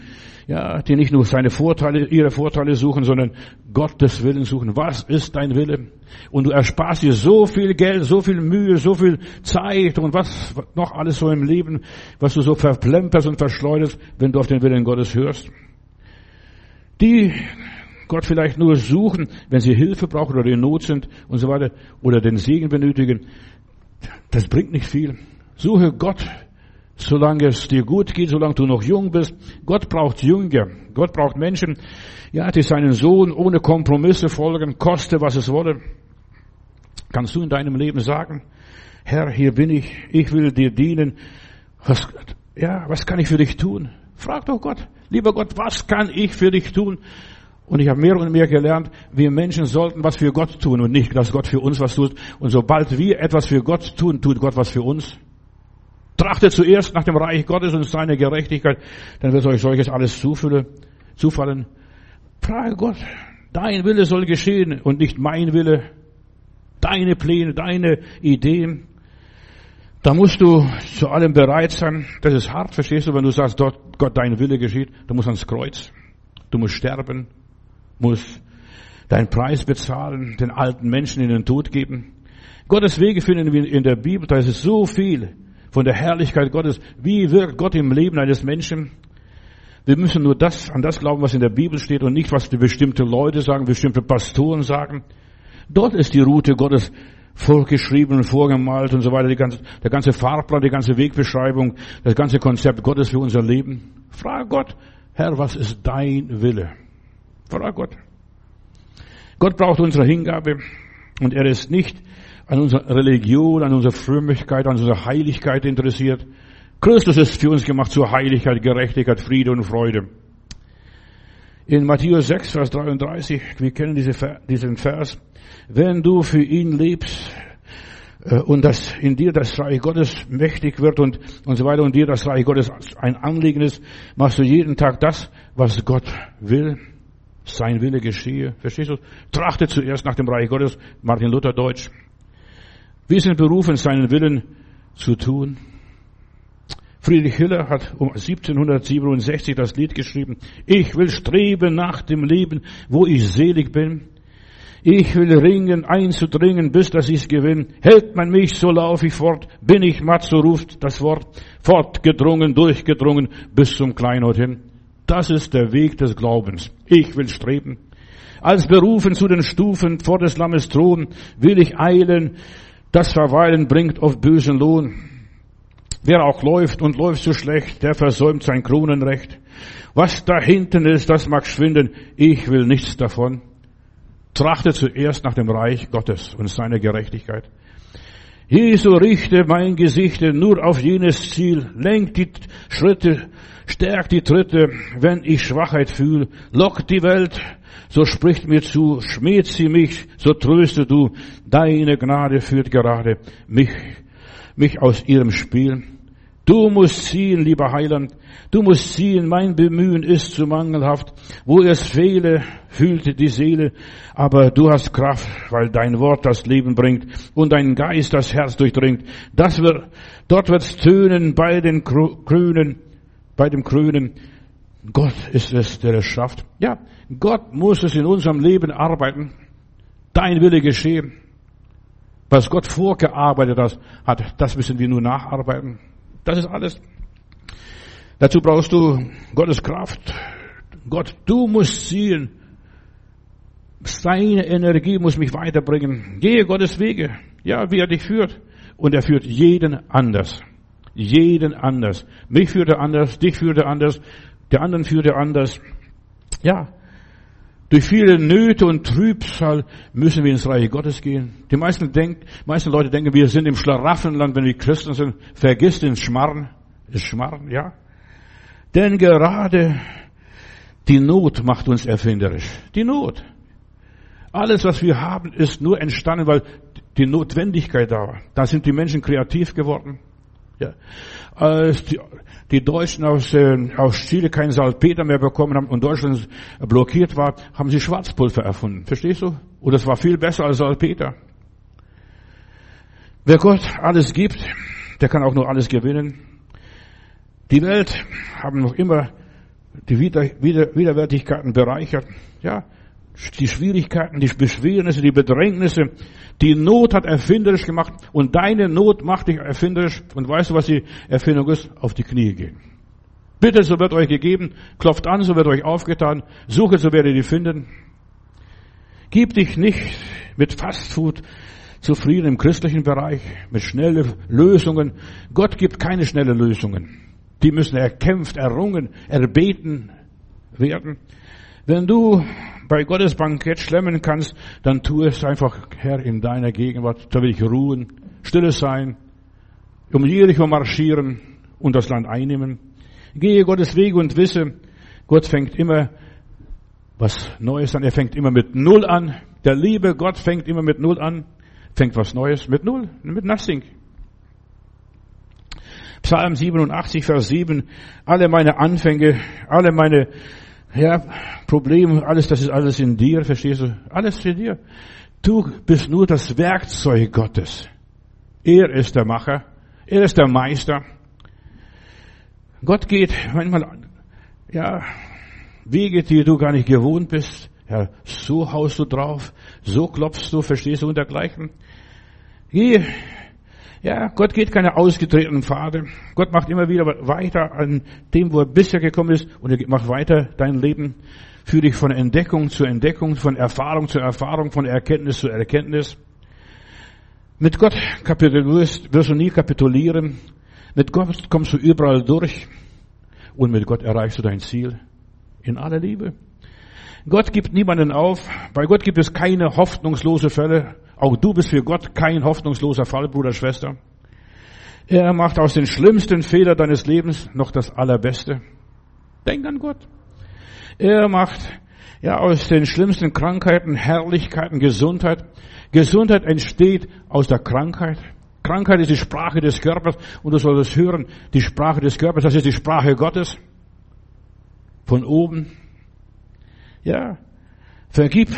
ja, die nicht nur seine Vorteile, ihre Vorteile suchen, sondern Gottes Willen suchen. Was ist dein Wille? Und du ersparst dir so viel Geld, so viel Mühe, so viel Zeit und was noch alles so im Leben, was du so verplemperst und verschleuderst, wenn du auf den Willen Gottes hörst die Gott vielleicht nur suchen, wenn sie Hilfe brauchen oder in Not sind und so weiter oder den Segen benötigen. Das bringt nicht viel. Suche Gott, solange es dir gut geht, solange du noch jung bist. Gott braucht Jünger. Gott braucht Menschen, ja, die seinen Sohn ohne Kompromisse folgen, koste was es wolle. Kannst du in deinem Leben sagen, Herr, hier bin ich, ich will dir dienen. Was, ja, was kann ich für dich tun? Frag doch Gott. Lieber Gott, was kann ich für dich tun? Und ich habe mehr und mehr gelernt, wir Menschen sollten was für Gott tun und nicht, dass Gott für uns was tut. Und sobald wir etwas für Gott tun, tut Gott was für uns. Trachtet zuerst nach dem Reich Gottes und seiner Gerechtigkeit, dann wird euch solches alles zufallen. Frage Gott, dein Wille soll geschehen und nicht mein Wille. Deine Pläne, deine Ideen. Da musst du zu allem bereit sein. Das ist hart, verstehst du, wenn du sagst, dort Gott dein Wille geschieht. Du musst ans Kreuz. Du musst sterben. Musst deinen Preis bezahlen, den alten Menschen in den Tod geben. Gottes Wege finden wir in der Bibel. Da ist es so viel von der Herrlichkeit Gottes. Wie wirkt Gott im Leben eines Menschen? Wir müssen nur das, an das glauben, was in der Bibel steht und nicht, was bestimmte Leute sagen, bestimmte Pastoren sagen. Dort ist die Route Gottes vorgeschrieben und vorgemalt und so weiter, ganze, der ganze Fahrplan, die ganze Wegbeschreibung, das ganze Konzept Gottes für unser Leben. Frag Gott, Herr, was ist dein Wille? Frag Gott. Gott braucht unsere Hingabe und er ist nicht an unserer Religion, an unserer Frömmigkeit, an unserer Heiligkeit interessiert. Christus ist für uns gemacht zur Heiligkeit, Gerechtigkeit, Friede und Freude. In Matthäus 6, Vers 33, wir kennen diese, diesen Vers, wenn du für ihn lebst äh, und dass in dir das Reich Gottes mächtig wird und, und so weiter und dir das Reich Gottes ein Anliegen ist, machst du jeden Tag das, was Gott will. Sein Wille geschehe. Verstehst du? Trachte zuerst nach dem Reich Gottes. Martin Luther Deutsch. Wir sind berufen, seinen Willen zu tun. Friedrich Hiller hat um 1767 das Lied geschrieben. Ich will streben nach dem Leben, wo ich selig bin. Ich will ringen, einzudringen, bis dass ich's gewinn. Hält man mich, so lauf ich fort. Bin ich matt, so ruft das Wort. Fortgedrungen, durchgedrungen, bis zum Kleinod hin. Das ist der Weg des Glaubens. Ich will streben. Als berufen zu den Stufen vor des Lammes Thron will ich eilen. Das Verweilen bringt oft bösen Lohn. Wer auch läuft und läuft so schlecht, der versäumt sein Kronenrecht. Was da hinten ist, das mag schwinden. Ich will nichts davon. Trachte zuerst nach dem Reich Gottes und seiner Gerechtigkeit. Jesu richte mein Gesicht nur auf jenes Ziel, lenkt die Schritte, stärkt die Tritte, wenn ich Schwachheit fühle, lockt die Welt, so spricht mir zu, schmäht sie mich, so tröste du, deine Gnade führt gerade mich, mich aus ihrem Spiel. Du musst ziehen, lieber Heiland, du musst ziehen, mein Bemühen ist zu mangelhaft. Wo es fehle, fühlt die Seele, aber du hast Kraft, weil dein Wort das Leben bringt und dein Geist das Herz durchdringt. Das wird, dort wird's tönen bei den Krönen, bei dem Krönen. Gott ist es, der es schafft. Ja, Gott muss es in unserem Leben arbeiten. Dein Wille geschehen. Was Gott vorgearbeitet hat, das müssen wir nur nacharbeiten. Das ist alles. Dazu brauchst du Gottes Kraft. Gott, du musst ziehen. Seine Energie muss mich weiterbringen. Gehe Gottes Wege. Ja, wie er dich führt. Und er führt jeden anders. Jeden anders. Mich führt er anders, dich führt er anders, der anderen führt er anders. Ja. Durch viele Nöte und Trübsal müssen wir ins Reich Gottes gehen. Die meisten, denken, meisten Leute denken, wir sind im Schlaraffenland, wenn wir Christen sind. Vergiss den Schmarrn. Das Schmarrn, ja. Denn gerade die Not macht uns erfinderisch. Die Not. Alles, was wir haben, ist nur entstanden, weil die Notwendigkeit da war. Da sind die Menschen kreativ geworden. Ja. Als die, die Deutschen aus, äh, aus Chile keinen Salpeter mehr bekommen haben und Deutschland blockiert war, haben sie Schwarzpulver erfunden. Verstehst du? Und das war viel besser als Salpeter. Wer Gott alles gibt, der kann auch nur alles gewinnen. Die Welt haben noch immer die Wider, Wider, Widerwärtigkeiten bereichert. Ja, die Schwierigkeiten, die Beschwernisse, die Bedrängnisse, die Not hat erfinderisch gemacht und deine Not macht dich erfinderisch. Und weißt du, was die Erfindung ist? Auf die Knie gehen. Bitte, so wird euch gegeben. Klopft an, so wird euch aufgetan. Suche, so werdet ihr finden. Gib dich nicht mit Fastfood zufrieden im christlichen Bereich, mit schnellen Lösungen. Gott gibt keine schnellen Lösungen. Die müssen erkämpft, errungen, erbeten werden. Wenn du bei Gottes Bankett schlemmen kannst, dann tu es einfach, Herr, in deiner Gegenwart. Da will ich ruhen, stille sein, um Jericho marschieren und das Land einnehmen. Gehe Gottes Wege und wisse, Gott fängt immer was Neues an. Er fängt immer mit Null an. Der liebe Gott fängt immer mit Null an. Fängt was Neues mit Null, mit Nothing. Psalm 87, Vers 7. Alle meine Anfänge, alle meine ja, Problem, alles, das ist alles in dir, verstehst du? Alles in dir. Du bist nur das Werkzeug Gottes. Er ist der Macher. Er ist der Meister. Gott geht manchmal, ja, Wege, die du gar nicht gewohnt bist. Ja, so haust du drauf, so klopfst du, verstehst du und dergleichen. Geh ja, Gott geht keine ausgetretenen Pfade. Gott macht immer wieder weiter an dem, wo er bisher gekommen ist und er macht weiter dein Leben. Führe dich von Entdeckung zu Entdeckung, von Erfahrung zu Erfahrung, von Erkenntnis zu Erkenntnis. Mit Gott kapitulierst, wirst du nie kapitulieren. Mit Gott kommst du überall durch und mit Gott erreichst du dein Ziel in aller Liebe. Gott gibt niemanden auf. Bei Gott gibt es keine hoffnungslose Fälle. Auch du bist für Gott kein hoffnungsloser Fall, Bruder, Schwester. Er macht aus den schlimmsten Fehlern deines Lebens noch das Allerbeste. Denk an Gott. Er macht ja aus den schlimmsten Krankheiten Herrlichkeiten, Gesundheit. Gesundheit entsteht aus der Krankheit. Krankheit ist die Sprache des Körpers und du solltest hören, die Sprache des Körpers, das ist die Sprache Gottes. Von oben. Ja, vergib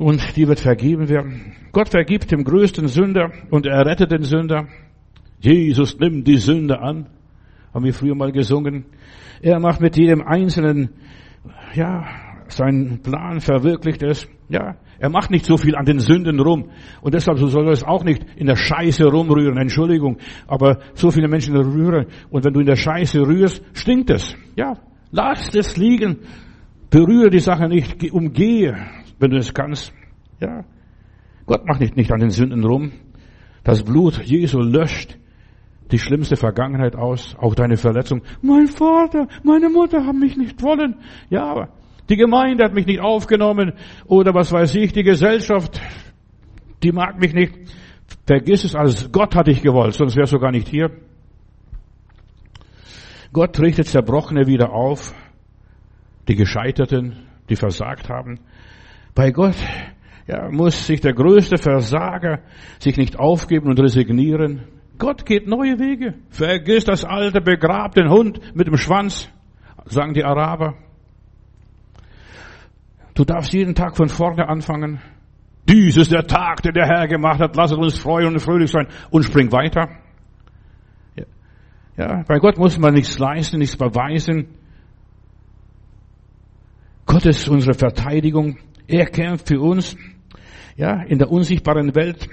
und die wird vergeben werden. Gott vergibt dem größten Sünder und er rettet den Sünder. Jesus nimmt die Sünde an. Haben wir früher mal gesungen. Er macht mit jedem Einzelnen, ja, seinen Plan verwirklicht es. Ja, er macht nicht so viel an den Sünden rum. Und deshalb soll er es auch nicht in der Scheiße rumrühren. Entschuldigung. Aber so viele Menschen rühren. Und wenn du in der Scheiße rührst, stinkt es. Ja, lass es liegen. Berühre die Sache nicht. Umgehe wenn du es kannst. Ja. Gott macht nicht, nicht an den Sünden rum. Das Blut Jesu löscht die schlimmste Vergangenheit aus, auch deine Verletzung. Mein Vater, meine Mutter haben mich nicht wollen. Ja, aber die Gemeinde hat mich nicht aufgenommen oder was weiß ich, die Gesellschaft, die mag mich nicht. Vergiss es alles. Gott hat dich gewollt, sonst wärst du gar nicht hier. Gott richtet Zerbrochene wieder auf, die Gescheiterten, die versagt haben. Bei Gott ja, muss sich der größte Versager sich nicht aufgeben und resignieren. Gott geht neue Wege. Vergiss das alte, begrab den Hund mit dem Schwanz, sagen die Araber. Du darfst jeden Tag von vorne anfangen. Dies ist der Tag, den der Herr gemacht hat. Lass uns freuen und fröhlich sein und spring weiter. Ja. ja, bei Gott muss man nichts leisten, nichts beweisen. Gott ist unsere Verteidigung. Er kämpft für uns, ja, in der unsichtbaren Welt.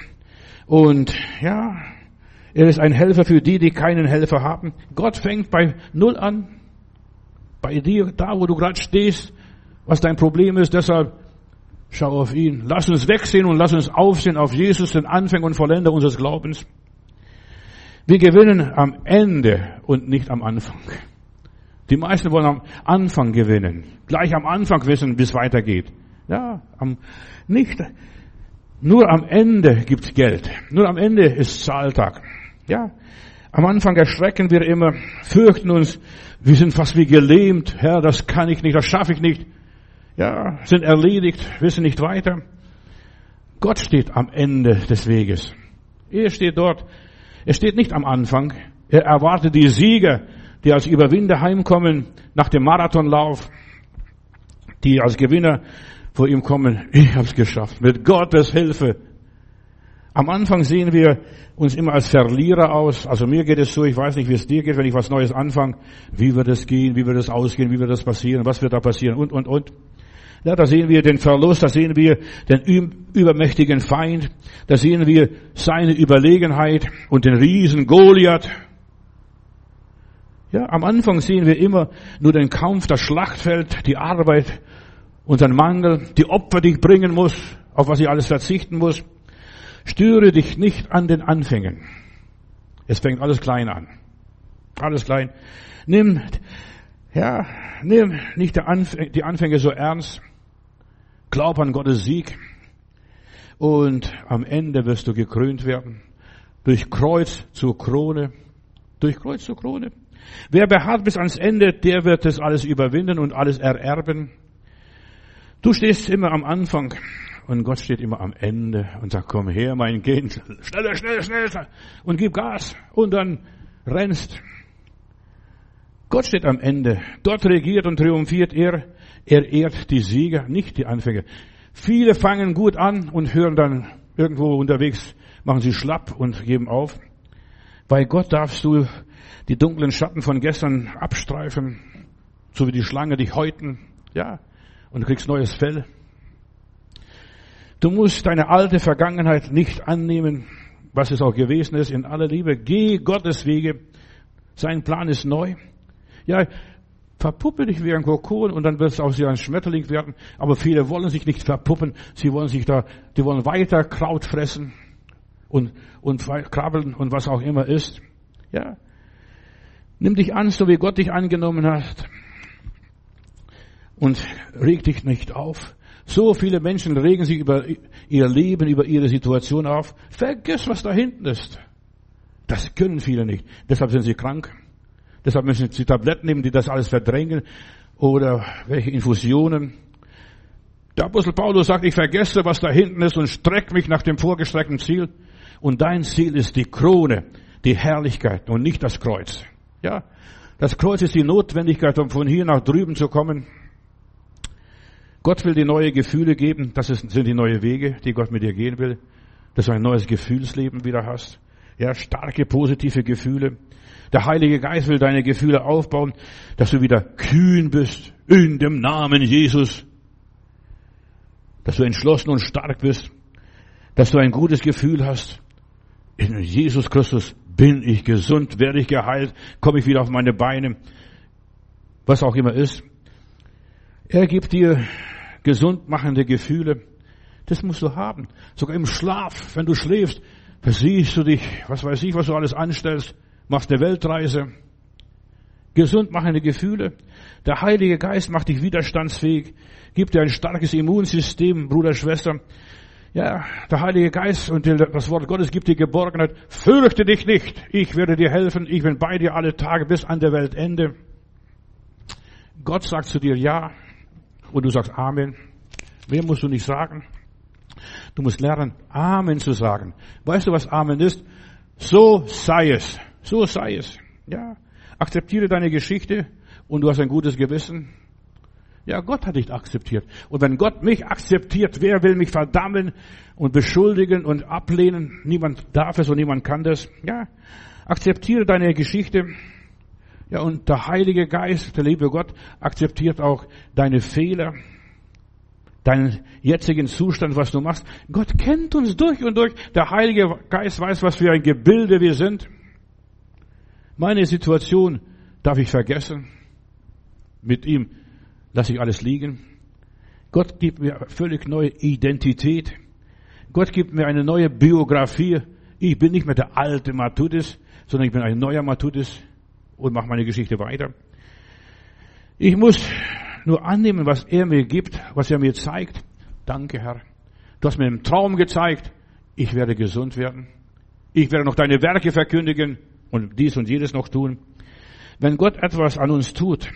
Und, ja, er ist ein Helfer für die, die keinen Helfer haben. Gott fängt bei Null an. Bei dir, da wo du gerade stehst, was dein Problem ist. Deshalb Schau auf ihn. Lass uns wegsehen und lass uns aufsehen auf Jesus, den Anfänger und Vollender unseres Glaubens. Wir gewinnen am Ende und nicht am Anfang. Die meisten wollen am Anfang gewinnen. Gleich am Anfang wissen, wie es weitergeht. Ja, am, nicht, nur am Ende gibt's Geld. Nur am Ende ist Zahltag. Ja, am Anfang erschrecken wir immer, fürchten uns, wir sind fast wie gelähmt. Herr, das kann ich nicht, das schaffe ich nicht. Ja, sind erledigt, wissen nicht weiter. Gott steht am Ende des Weges. Er steht dort. Er steht nicht am Anfang. Er erwartet die Sieger, die als Überwinder heimkommen nach dem Marathonlauf, die als Gewinner vor ihm kommen. Ich habe es geschafft. Mit Gottes Hilfe. Am Anfang sehen wir uns immer als Verlierer aus. Also mir geht es so, ich weiß nicht, wie es dir geht, wenn ich was Neues anfange. Wie wird es gehen? Wie wird es ausgehen? Wie wird es passieren? Was wird da passieren? Und, und, und. Ja, da sehen wir den Verlust, da sehen wir den übermächtigen Feind, da sehen wir seine Überlegenheit und den Riesen Goliath. Ja, am Anfang sehen wir immer nur den Kampf, das Schlachtfeld, die Arbeit, unseren Mangel, die Opfer, die ich bringen muss, auf was ich alles verzichten muss. Störe dich nicht an den Anfängen. Es fängt alles klein an. Alles klein. Nimm, ja, nimm nicht die Anfänge so ernst. Glaub an Gottes Sieg. Und am Ende wirst du gekrönt werden. Durch Kreuz zur Krone. Durch Kreuz zur Krone. Wer beharrt bis ans Ende, der wird das alles überwinden und alles ererben. Du stehst immer am Anfang und Gott steht immer am Ende und sagt, komm her, mein Kind, schneller, schneller, schneller und gib Gas und dann rennst. Gott steht am Ende. Dort regiert und triumphiert er. Er ehrt die Sieger, nicht die Anfänger. Viele fangen gut an und hören dann irgendwo unterwegs, machen sie schlapp und geben auf. Bei Gott darfst du die dunklen Schatten von gestern abstreifen, so wie die Schlange dich häuten, ja, und du kriegst neues Fell. Du musst deine alte Vergangenheit nicht annehmen, was es auch gewesen ist, in aller Liebe. Geh Gottes Wege. Sein Plan ist neu. Ja, verpuppe dich wie ein Kokon und dann wirst du aus dir ein Schmetterling werden. Aber viele wollen sich nicht verpuppen. Sie wollen sich da, die wollen weiter Kraut fressen und, und krabbeln und was auch immer ist. Ja. Nimm dich an, so wie Gott dich angenommen hat. Und reg dich nicht auf. So viele Menschen regen sich über ihr Leben, über ihre Situation auf. Vergiss, was da hinten ist. Das können viele nicht. Deshalb sind sie krank. Deshalb müssen sie Tabletten nehmen, die das alles verdrängen. Oder welche Infusionen. Der Apostel Paulus sagt, ich vergesse, was da hinten ist und strecke mich nach dem vorgestreckten Ziel. Und dein Ziel ist die Krone, die Herrlichkeit und nicht das Kreuz. Ja, das Kreuz ist die Notwendigkeit, um von hier nach drüben zu kommen. Gott will dir neue Gefühle geben. Das sind die neue Wege, die Gott mit dir gehen will. Dass du ein neues Gefühlsleben wieder hast. Ja, starke, positive Gefühle. Der Heilige Geist will deine Gefühle aufbauen, dass du wieder kühn bist in dem Namen Jesus. Dass du entschlossen und stark bist. Dass du ein gutes Gefühl hast. In Jesus Christus bin ich gesund, werde ich geheilt, komme ich wieder auf meine Beine. Was auch immer ist. Er gibt dir gesund machende Gefühle. Das musst du haben. Sogar im Schlaf, wenn du schläfst, da siehst du dich, was weiß ich, was du alles anstellst, machst eine Weltreise. Gesund machende Gefühle. Der Heilige Geist macht dich widerstandsfähig, gibt dir ein starkes Immunsystem, Bruder, Schwester. Ja, der Heilige Geist und das Wort Gottes gibt dir Geborgenheit. Fürchte dich nicht. Ich werde dir helfen. Ich bin bei dir alle Tage bis an der Weltende. Gott sagt zu dir Ja und du sagst Amen. Mehr musst du nicht sagen. Du musst lernen, Amen zu sagen. Weißt du, was Amen ist? So sei es. So sei es. Ja. Akzeptiere deine Geschichte und du hast ein gutes Gewissen. Ja, Gott hat dich akzeptiert. Und wenn Gott mich akzeptiert, wer will mich verdammen und beschuldigen und ablehnen? Niemand darf es und niemand kann das. Ja. Akzeptiere deine Geschichte. Ja, und der Heilige Geist, der liebe Gott, akzeptiert auch deine Fehler deinen jetzigen Zustand, was du machst. Gott kennt uns durch und durch. Der Heilige Geist weiß, was für ein Gebilde wir sind. Meine Situation darf ich vergessen. Mit ihm lasse ich alles liegen. Gott gibt mir völlig neue Identität. Gott gibt mir eine neue Biografie. Ich bin nicht mehr der alte Matthäus, sondern ich bin ein neuer Matthäus und mache meine Geschichte weiter. Ich muss nur annehmen, was er mir gibt, was er mir zeigt. Danke, Herr. Du hast mir einen Traum gezeigt. Ich werde gesund werden. Ich werde noch deine Werke verkündigen und dies und jedes noch tun. Wenn Gott etwas an uns tut,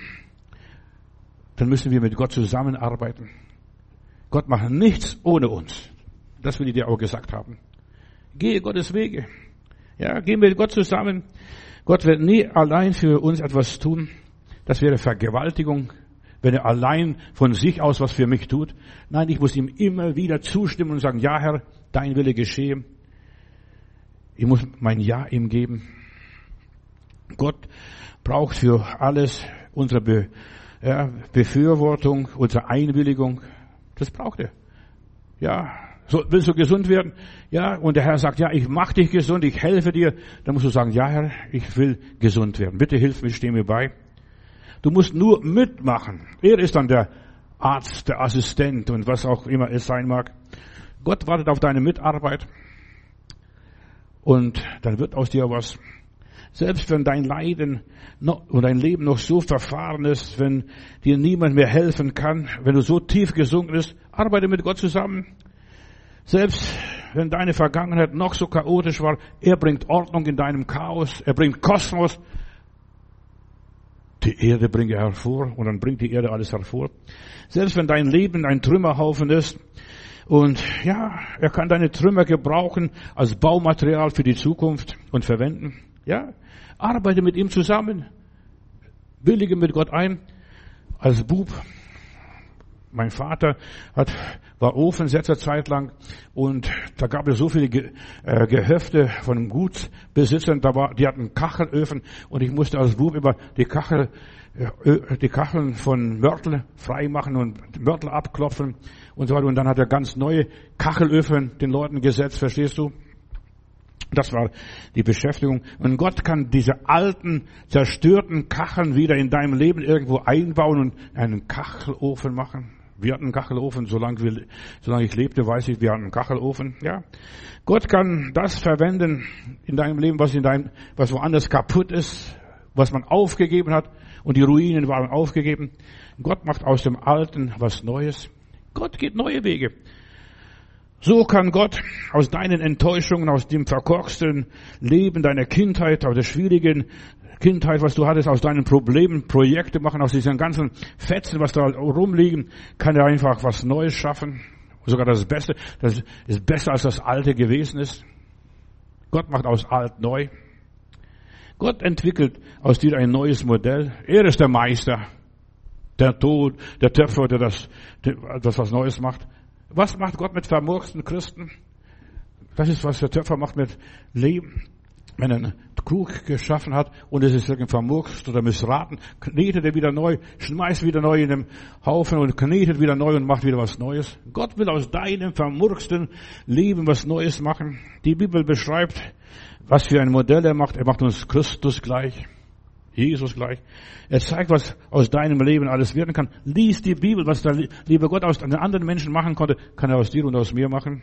dann müssen wir mit Gott zusammenarbeiten. Gott macht nichts ohne uns. Das will ich dir auch gesagt haben. Gehe Gottes Wege. Ja, gehen mit Gott zusammen. Gott wird nie allein für uns etwas tun. Das wäre Vergewaltigung, wenn er allein von sich aus was für mich tut. Nein, ich muss ihm immer wieder zustimmen und sagen, ja Herr, dein Wille geschehe. Ich muss mein Ja ihm geben. Gott braucht für alles unsere Be ja, Befürwortung, unsere Einwilligung. Das braucht er. Ja, so, willst du gesund werden? Ja, und der Herr sagt, ja, ich mach dich gesund, ich helfe dir. Dann musst du sagen, ja, Herr, ich will gesund werden. Bitte hilf mir, steh mir bei. Du musst nur mitmachen. Er ist dann der Arzt, der Assistent und was auch immer es sein mag. Gott wartet auf deine Mitarbeit und dann wird aus dir was. Selbst wenn dein Leiden und dein Leben noch so verfahren ist, wenn dir niemand mehr helfen kann, wenn du so tief gesunken bist, arbeite mit Gott zusammen. Selbst wenn deine Vergangenheit noch so chaotisch war, er bringt Ordnung in deinem Chaos, er bringt Kosmos, die Erde bringe hervor und dann bringt die Erde alles hervor. Selbst wenn dein Leben ein Trümmerhaufen ist und ja, er kann deine Trümmer gebrauchen als Baumaterial für die Zukunft und verwenden. Ja, arbeite mit ihm zusammen. Willige mit Gott ein. Als Bub mein Vater hat, war Ofensetzer Zeit lang und da gab es so viele äh, Gehöfte von Gutsbesitzern, da war, die hatten Kachelöfen und ich musste als Bub immer die Kachel, äh, die Kacheln von Mörtel freimachen und Mörtel abklopfen und so weiter. Und dann hat er ganz neue Kachelöfen den Leuten gesetzt, verstehst du? Das war die Beschäftigung. Und Gott kann diese alten, zerstörten Kacheln wieder in deinem Leben irgendwo einbauen und einen Kachelofen machen. Wir hatten einen Kachelofen, solange, wir, solange ich lebte, weiß ich, wir hatten einen Kachelofen, ja. Gott kann das verwenden in deinem Leben, was in deinem, was woanders kaputt ist, was man aufgegeben hat und die Ruinen waren aufgegeben. Gott macht aus dem Alten was Neues. Gott geht neue Wege. So kann Gott aus deinen Enttäuschungen, aus dem verkorksten Leben deiner Kindheit, aus der schwierigen Kindheit, was du hattest, aus deinen Problemen Projekte machen, aus diesen ganzen Fetzen, was da rumliegen, kann er einfach was Neues schaffen. Sogar das Beste, das ist besser als das Alte gewesen ist. Gott macht aus alt neu. Gott entwickelt aus dir ein neues Modell. Er ist der Meister, der Tod, der Töpfer, der das, das was Neues macht. Was macht Gott mit vermurksten Christen? Das ist, was der Töpfer macht mit Leben. Wenn er einen Krug geschaffen hat und es ist irgendwie vermurkst oder missraten, knetet er wieder neu, schmeißt wieder neu in den Haufen und knetet wieder neu und macht wieder was Neues. Gott will aus deinem vermurksten Leben was Neues machen. Die Bibel beschreibt, was für ein Modell er macht. Er macht uns Christus gleich. Jesus gleich. Er zeigt, was aus deinem Leben alles werden kann. Lies die Bibel, was der liebe Gott aus den anderen Menschen machen konnte, kann er aus dir und aus mir machen.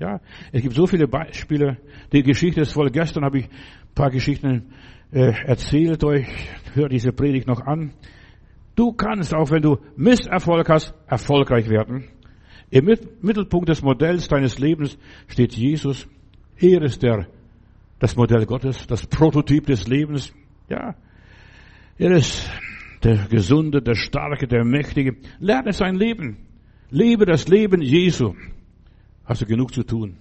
Ja, es gibt so viele Beispiele. Die Geschichte ist voll. Gestern habe ich ein paar Geschichten äh, erzählt euch. Hört diese Predigt noch an. Du kannst, auch wenn du Misserfolg hast, erfolgreich werden. Im Mittelpunkt des Modells deines Lebens steht Jesus. Er ist der, das Modell Gottes, das Prototyp des Lebens. Ja, er ist der Gesunde, der Starke, der Mächtige. Lerne sein Leben. Lebe das Leben Jesu hast du genug zu tun.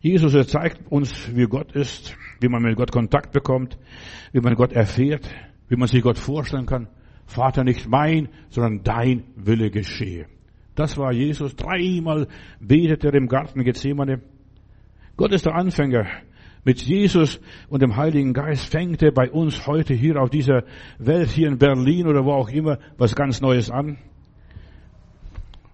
Jesus er zeigt uns, wie Gott ist, wie man mit Gott Kontakt bekommt, wie man Gott erfährt, wie man sich Gott vorstellen kann. Vater, nicht mein, sondern dein Wille geschehe. Das war Jesus. Dreimal betete er im Garten Gethsemane. Gott ist der Anfänger. Mit Jesus und dem Heiligen Geist fängt er bei uns heute hier auf dieser Welt, hier in Berlin oder wo auch immer, was ganz Neues an.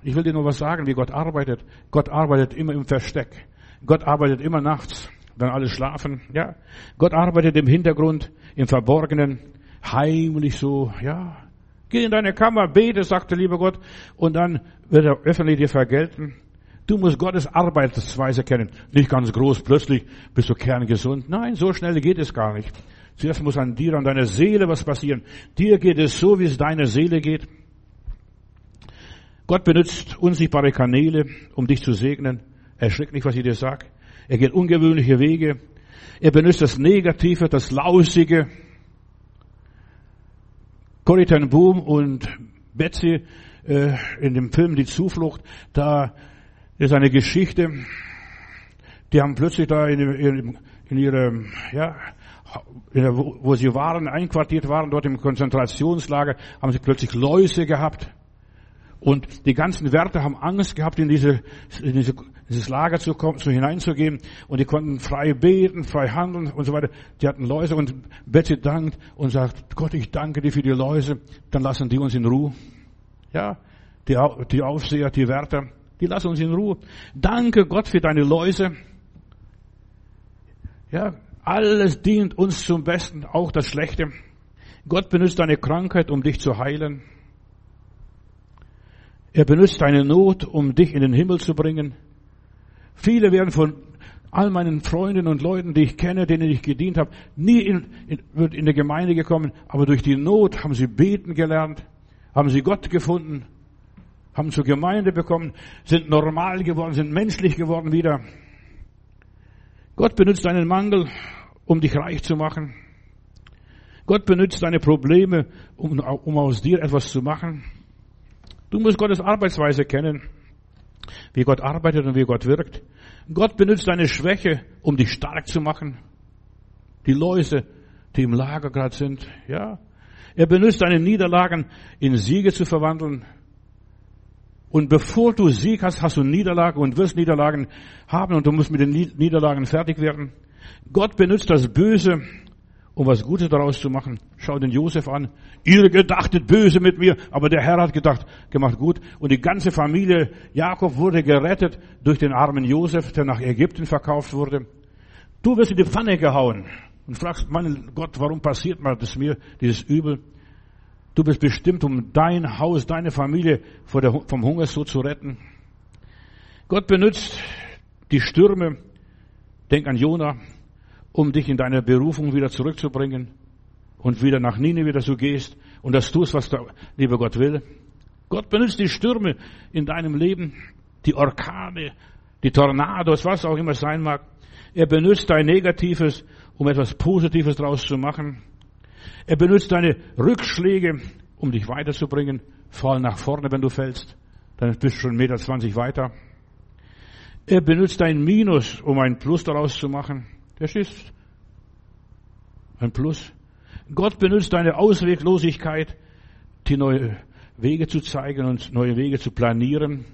Ich will dir nur was sagen, wie Gott arbeitet. Gott arbeitet immer im Versteck. Gott arbeitet immer nachts, wenn alle schlafen. Ja, Gott arbeitet im Hintergrund, im Verborgenen, heimlich so, ja, Geh in deine Kammer, bete, sagte lieber Gott, und dann wird er öffentlich dir vergelten. Du musst Gottes Arbeitsweise kennen. Nicht ganz groß, plötzlich bist du kerngesund. Nein, so schnell geht es gar nicht. Zuerst muss an dir, an deiner Seele was passieren. Dir geht es so, wie es deiner Seele geht. Gott benutzt unsichtbare Kanäle, um dich zu segnen. Erschrick nicht, was ich dir sage. Er geht ungewöhnliche Wege. Er benutzt das Negative, das Lausige. Corrie ten Boom und Betsy äh, in dem Film Die Zuflucht, da ist eine Geschichte, die haben plötzlich da in, in, in ihrem, ja, wo sie waren, einquartiert waren, dort im Konzentrationslager, haben sie plötzlich Läuse gehabt. Und die ganzen Wärter haben Angst gehabt, in, diese, in diese, dieses Lager zu kommen, zu hineinzugehen. Und die konnten frei beten, frei handeln und so weiter. Die hatten Läuse und Betsy dankt und sagt, Gott, ich danke dir für die Läuse. Dann lassen die uns in Ruhe. Ja, die, die Aufseher, die Wärter, die lassen uns in Ruhe. Danke Gott für deine Läuse. Ja, alles dient uns zum Besten, auch das Schlechte. Gott benutzt deine Krankheit, um dich zu heilen. Er benutzt deine Not, um dich in den Himmel zu bringen. Viele werden von all meinen Freunden und Leuten, die ich kenne, denen ich gedient habe, nie in, in, in der Gemeinde gekommen, aber durch die Not haben sie beten gelernt, haben sie Gott gefunden, haben zur Gemeinde bekommen, sind normal geworden, sind menschlich geworden wieder. Gott benutzt deinen Mangel, um dich reich zu machen. Gott benutzt deine Probleme, um, um aus dir etwas zu machen. Du musst Gottes Arbeitsweise kennen, wie Gott arbeitet und wie Gott wirkt. Gott benutzt deine Schwäche, um dich stark zu machen. Die Läuse, die im Lager gerade sind, ja. Er benutzt deine Niederlagen in Siege zu verwandeln. Und bevor du Sieg hast, hast du Niederlagen und wirst Niederlagen haben und du musst mit den Niederlagen fertig werden. Gott benutzt das Böse, um was Gutes daraus zu machen. Schau den Josef an. Ihr gedachtet böse mit mir, aber der Herr hat gedacht, gemacht gut. Und die ganze Familie Jakob wurde gerettet durch den armen Josef, der nach Ägypten verkauft wurde. Du wirst in die Pfanne gehauen und fragst, mein Gott, warum passiert mir das mir, dieses Übel? Du bist bestimmt, um dein Haus, deine Familie vom Hungersnot zu retten. Gott benutzt die Stürme. Denk an Jona um dich in deine Berufung wieder zurückzubringen und wieder nach Nineveh du gehst und das tust, was der liebe Gott will. Gott benutzt die Stürme in deinem Leben, die Orkane, die Tornados, was auch immer sein mag. Er benutzt dein Negatives, um etwas Positives draus zu machen. Er benutzt deine Rückschläge, um dich weiterzubringen. Fall nach vorne, wenn du fällst. Dann bist du schon 1,20 Meter weiter. Er benutzt dein Minus, um ein Plus daraus zu machen. Verstehst? Ein Plus. Gott benutzt deine Ausweglosigkeit, die neue Wege zu zeigen und neue Wege zu planieren.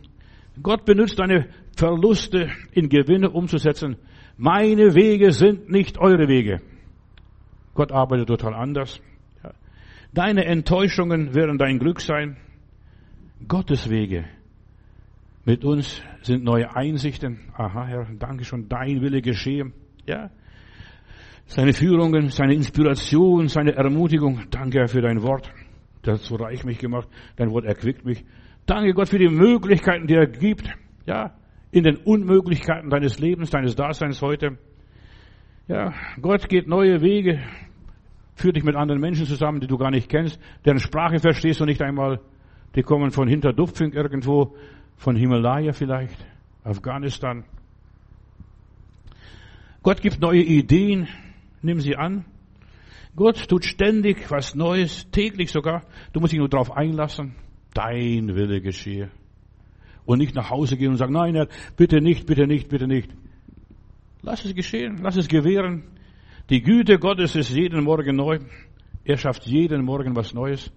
Gott benutzt deine Verluste in Gewinne umzusetzen. Meine Wege sind nicht eure Wege. Gott arbeitet total anders. Deine Enttäuschungen werden dein Glück sein. Gottes Wege mit uns sind neue Einsichten. Aha, Herr, danke schon, dein Wille geschehe. Ja. Seine Führungen, seine Inspiration, seine Ermutigung. Danke Herr für dein Wort. Das hat so reich mich gemacht. Dein Wort erquickt mich. Danke Gott für die Möglichkeiten, die er gibt. Ja. In den Unmöglichkeiten deines Lebens, deines Daseins heute. Ja. Gott geht neue Wege. Führt dich mit anderen Menschen zusammen, die du gar nicht kennst. Deren Sprache verstehst du nicht einmal. Die kommen von hinter Dupfing irgendwo. Von Himalaya vielleicht. Afghanistan. Gott gibt neue Ideen, nimm sie an. Gott tut ständig was Neues, täglich sogar. Du musst dich nur darauf einlassen. Dein Wille geschehe. Und nicht nach Hause gehen und sagen, nein, Herr, bitte nicht, bitte nicht, bitte nicht. Lass es geschehen, lass es gewähren. Die Güte Gottes ist jeden Morgen neu. Er schafft jeden Morgen was Neues.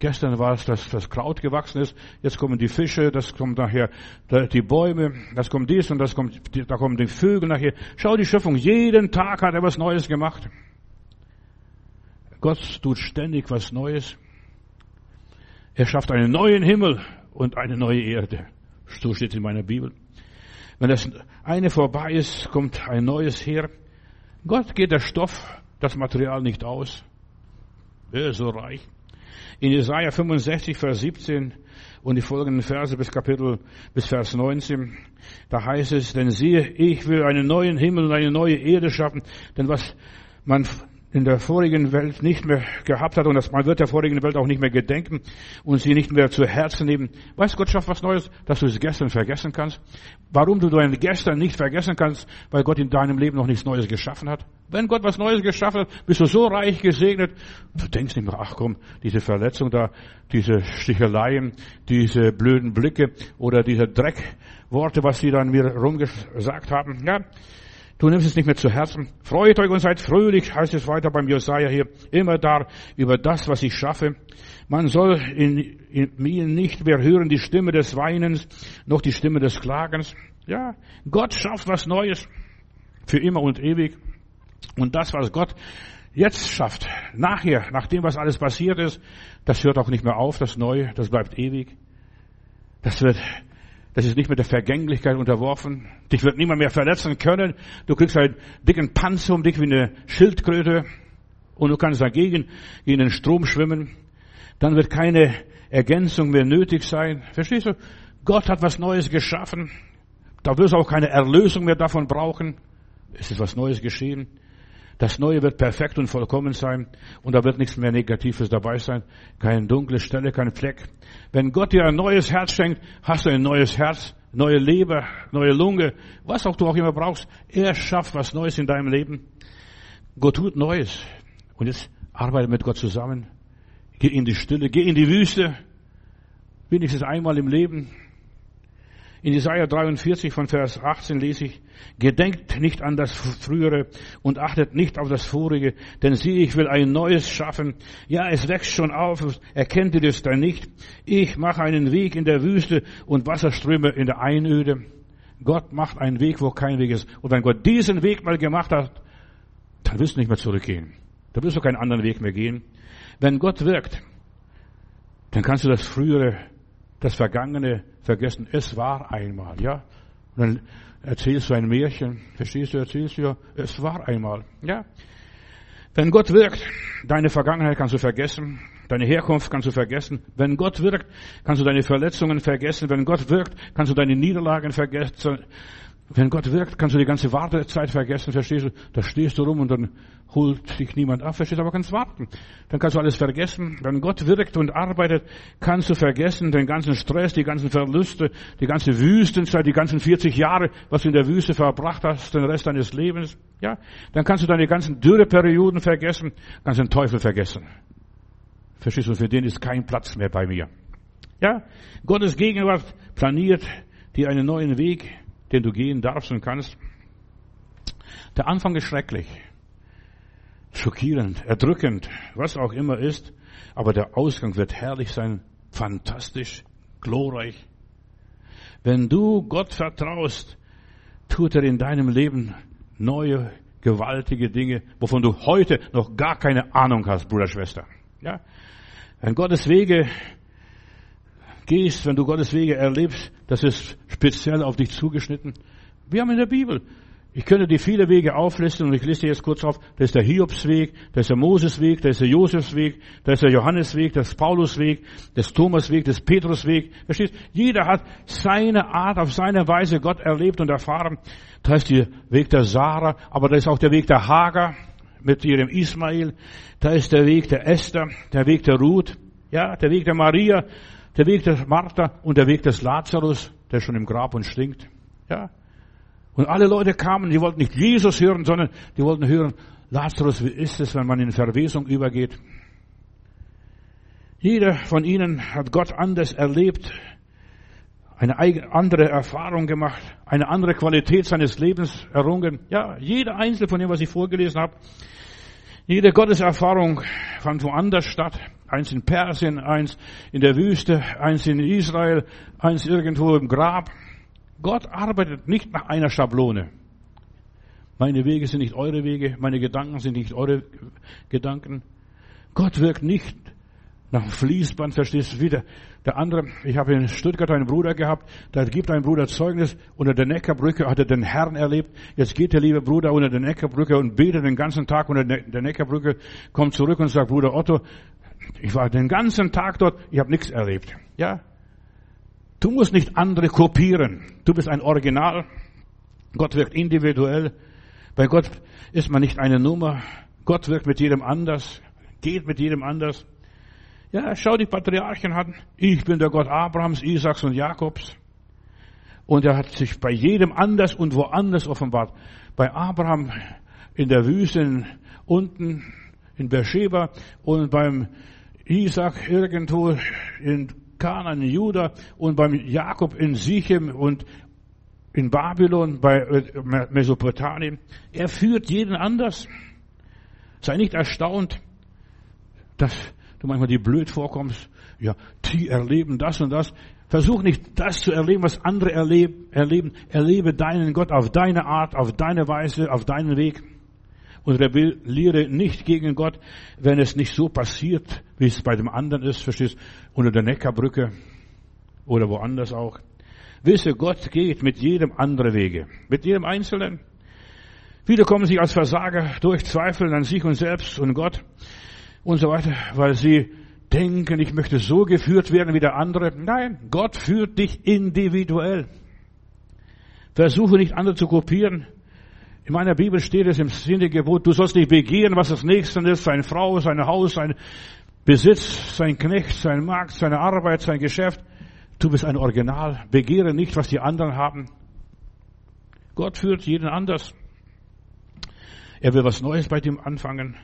Gestern war es, dass das Kraut gewachsen ist. Jetzt kommen die Fische, das kommt nachher die Bäume, das kommt dies und das kommt, da kommen die Vögel nachher. Schau die Schöpfung. Jeden Tag hat er was Neues gemacht. Gott tut ständig was Neues. Er schafft einen neuen Himmel und eine neue Erde. So steht es in meiner Bibel. Wenn das eine vorbei ist, kommt ein neues her. Gott geht der Stoff, das Material nicht aus. Er ist so reich. In Jesaja 65, Vers 17 und die folgenden Verse bis Kapitel, bis Vers 19, da heißt es, denn siehe, ich will einen neuen Himmel und eine neue Erde schaffen, denn was man in der vorigen Welt nicht mehr gehabt hat und das, man wird der vorigen Welt auch nicht mehr gedenken und sie nicht mehr zu Herzen nehmen. Weißt Gott schafft was Neues, dass du es gestern vergessen kannst. Warum du dein Gestern nicht vergessen kannst, weil Gott in deinem Leben noch nichts Neues geschaffen hat. Wenn Gott was Neues geschaffen hat, bist du so reich gesegnet, du denkst nicht mehr, ach komm, diese Verletzung da, diese Sticheleien, diese blöden Blicke oder diese Dreckworte, was sie dann mir rumgesagt haben, ja, Du nimmst es nicht mehr zu Herzen. Freut euch und seid fröhlich, heißt es weiter beim Jesaja hier. Immer da über das, was ich schaffe. Man soll in, in mir nicht mehr hören die Stimme des Weinens, noch die Stimme des Klagens. Ja, Gott schafft was Neues. Für immer und ewig. Und das, was Gott jetzt schafft, nachher, nachdem was alles passiert ist, das hört auch nicht mehr auf, das Neue, das bleibt ewig. Das wird das ist nicht mit der Vergänglichkeit unterworfen. Dich wird niemand mehr verletzen können. Du kriegst einen dicken Panzer um dich wie eine Schildkröte und du kannst dagegen gegen den Strom schwimmen. Dann wird keine Ergänzung mehr nötig sein. Verstehst du? Gott hat was Neues geschaffen. Da wirst du auch keine Erlösung mehr davon brauchen. Es ist was Neues geschehen. Das Neue wird perfekt und vollkommen sein und da wird nichts mehr Negatives dabei sein. Keine dunkle Stelle, kein Fleck. Wenn Gott dir ein neues Herz schenkt, hast du ein neues Herz, neue Leber, neue Lunge, was auch du auch immer brauchst. Er schafft was Neues in deinem Leben. Gott tut Neues. Und jetzt arbeite mit Gott zusammen. Geh in die Stille, geh in die Wüste. Wenigstens einmal im Leben. In Jesaja 43 von Vers 18 lese ich, Gedenkt nicht an das Frühere und achtet nicht auf das Vorige, denn sieh, ich will ein Neues schaffen. Ja, es wächst schon auf, erkennt ihr das dann nicht? Ich mache einen Weg in der Wüste und Wasserströme in der Einöde. Gott macht einen Weg, wo kein Weg ist. Und wenn Gott diesen Weg mal gemacht hat, dann wirst du nicht mehr zurückgehen. Da wirst du keinen anderen Weg mehr gehen. Wenn Gott wirkt, dann kannst du das Frühere, das Vergangene vergessen. Es war einmal, ja. Und dann erzählst du ein Märchen. Verstehst du, erzählst du ja, es war einmal, ja. Wenn Gott wirkt, deine Vergangenheit kannst du vergessen, deine Herkunft kannst du vergessen. Wenn Gott wirkt, kannst du deine Verletzungen vergessen. Wenn Gott wirkt, kannst du deine Niederlagen vergessen. Wenn Gott wirkt, kannst du die ganze Wartezeit vergessen, verstehst du? Da stehst du rum und dann holt dich niemand ab, verstehst du, aber kannst warten. Dann kannst du alles vergessen. Wenn Gott wirkt und arbeitet, kannst du vergessen den ganzen Stress, die ganzen Verluste, die ganze Wüstenzeit, die ganzen 40 Jahre, was du in der Wüste verbracht hast, den Rest deines Lebens. Ja, dann kannst du deine ganzen Dürreperioden vergessen, kannst den Teufel vergessen. Verstehst du, für den ist kein Platz mehr bei mir. Ja, Gottes Gegenwart planiert dir einen neuen Weg, den du gehen darfst und kannst. Der Anfang ist schrecklich, schockierend, erdrückend, was auch immer ist, aber der Ausgang wird herrlich sein, fantastisch, glorreich. Wenn du Gott vertraust, tut er in deinem Leben neue, gewaltige Dinge, wovon du heute noch gar keine Ahnung hast, Bruder, Schwester. Ja? Wenn Gottes Wege gehst, wenn du Gottes Wege erlebst, das ist speziell auf dich zugeschnitten. Wir haben in der Bibel, ich könnte die viele Wege auflisten und ich liste jetzt kurz auf. Da ist der Hiobsweg, da ist der Mosesweg, da ist der Josefsweg, da ist der Johannesweg, das Paulusweg, das Thomasweg, das Petrusweg. Verstehst? Jeder hat seine Art, auf seine Weise Gott erlebt und erfahren. Da ist der Weg der Sarah, aber da ist auch der Weg der Hager mit ihrem Ismael. Da ist der Weg der Esther, der Weg der Ruth, ja, der Weg der Maria, der Weg der Martha und der Weg des Lazarus, der schon im Grab und stinkt. Ja. Und alle Leute kamen, die wollten nicht Jesus hören, sondern die wollten hören, Lazarus, wie ist es, wenn man in Verwesung übergeht? Jeder von ihnen hat Gott anders erlebt, eine andere Erfahrung gemacht, eine andere Qualität seines Lebens errungen. Ja, jeder einzelne von dem, was ich vorgelesen habe, jede Gotteserfahrung fand woanders statt. Eins in Persien, eins in der Wüste, eins in Israel, eins irgendwo im Grab. Gott arbeitet nicht nach einer Schablone. Meine Wege sind nicht eure Wege, meine Gedanken sind nicht eure Gedanken. Gott wirkt nicht nach dem Fließband, verstehst du wieder. Der andere, ich habe in Stuttgart einen Bruder gehabt, da gibt ein Bruder Zeugnis, unter der Neckarbrücke hat er den Herrn erlebt. Jetzt geht der liebe Bruder unter der Neckarbrücke und betet den ganzen Tag unter der Neckarbrücke, kommt zurück und sagt, Bruder Otto, Ich war den ganzen Tag dort, ich habe nichts erlebt. Ja, Du musst nicht andere kopieren. Du bist ein Original. Gott wirkt individuell. Bei Gott ist man nicht eine Nummer. Gott wirkt mit jedem anders, geht mit jedem anders. Ja, schau die Patriarchen an. Ich bin der Gott Abrahams, Isaaks und Jakobs. Und er hat sich bei jedem anders und woanders offenbart. Bei Abraham in der Wüste unten in Beersheba und beim Isaac irgendwo in Kanaan in Juda und beim Jakob in Sichem und in Babylon, bei Mesopotamien. Er führt jeden anders. Sei nicht erstaunt, dass du manchmal dir blöd vorkommst. Ja, die erleben das und das. Versuch nicht das zu erleben, was andere erleben. Erlebe deinen Gott auf deine Art, auf deine Weise, auf deinen Weg und rebelliere nicht gegen Gott, wenn es nicht so passiert, wie es bei dem anderen ist, verstehst, unter der Neckarbrücke oder woanders auch. Wisse, Gott geht mit jedem andere Wege, mit jedem Einzelnen. Viele kommen sich als Versager durch Zweifel an sich und selbst und Gott und so weiter, weil sie denken, ich möchte so geführt werden wie der andere. Nein, Gott führt dich individuell. Versuche nicht andere zu kopieren. In meiner Bibel steht es im Sinne Gebot, du sollst nicht begehren, was das Nächste ist, seine Frau, sein Haus, sein Besitz, sein Knecht, sein Markt, seine Arbeit, sein Geschäft. Du bist ein Original. Begehre nicht, was die anderen haben. Gott führt jeden anders. Er will was Neues bei dir anfangen.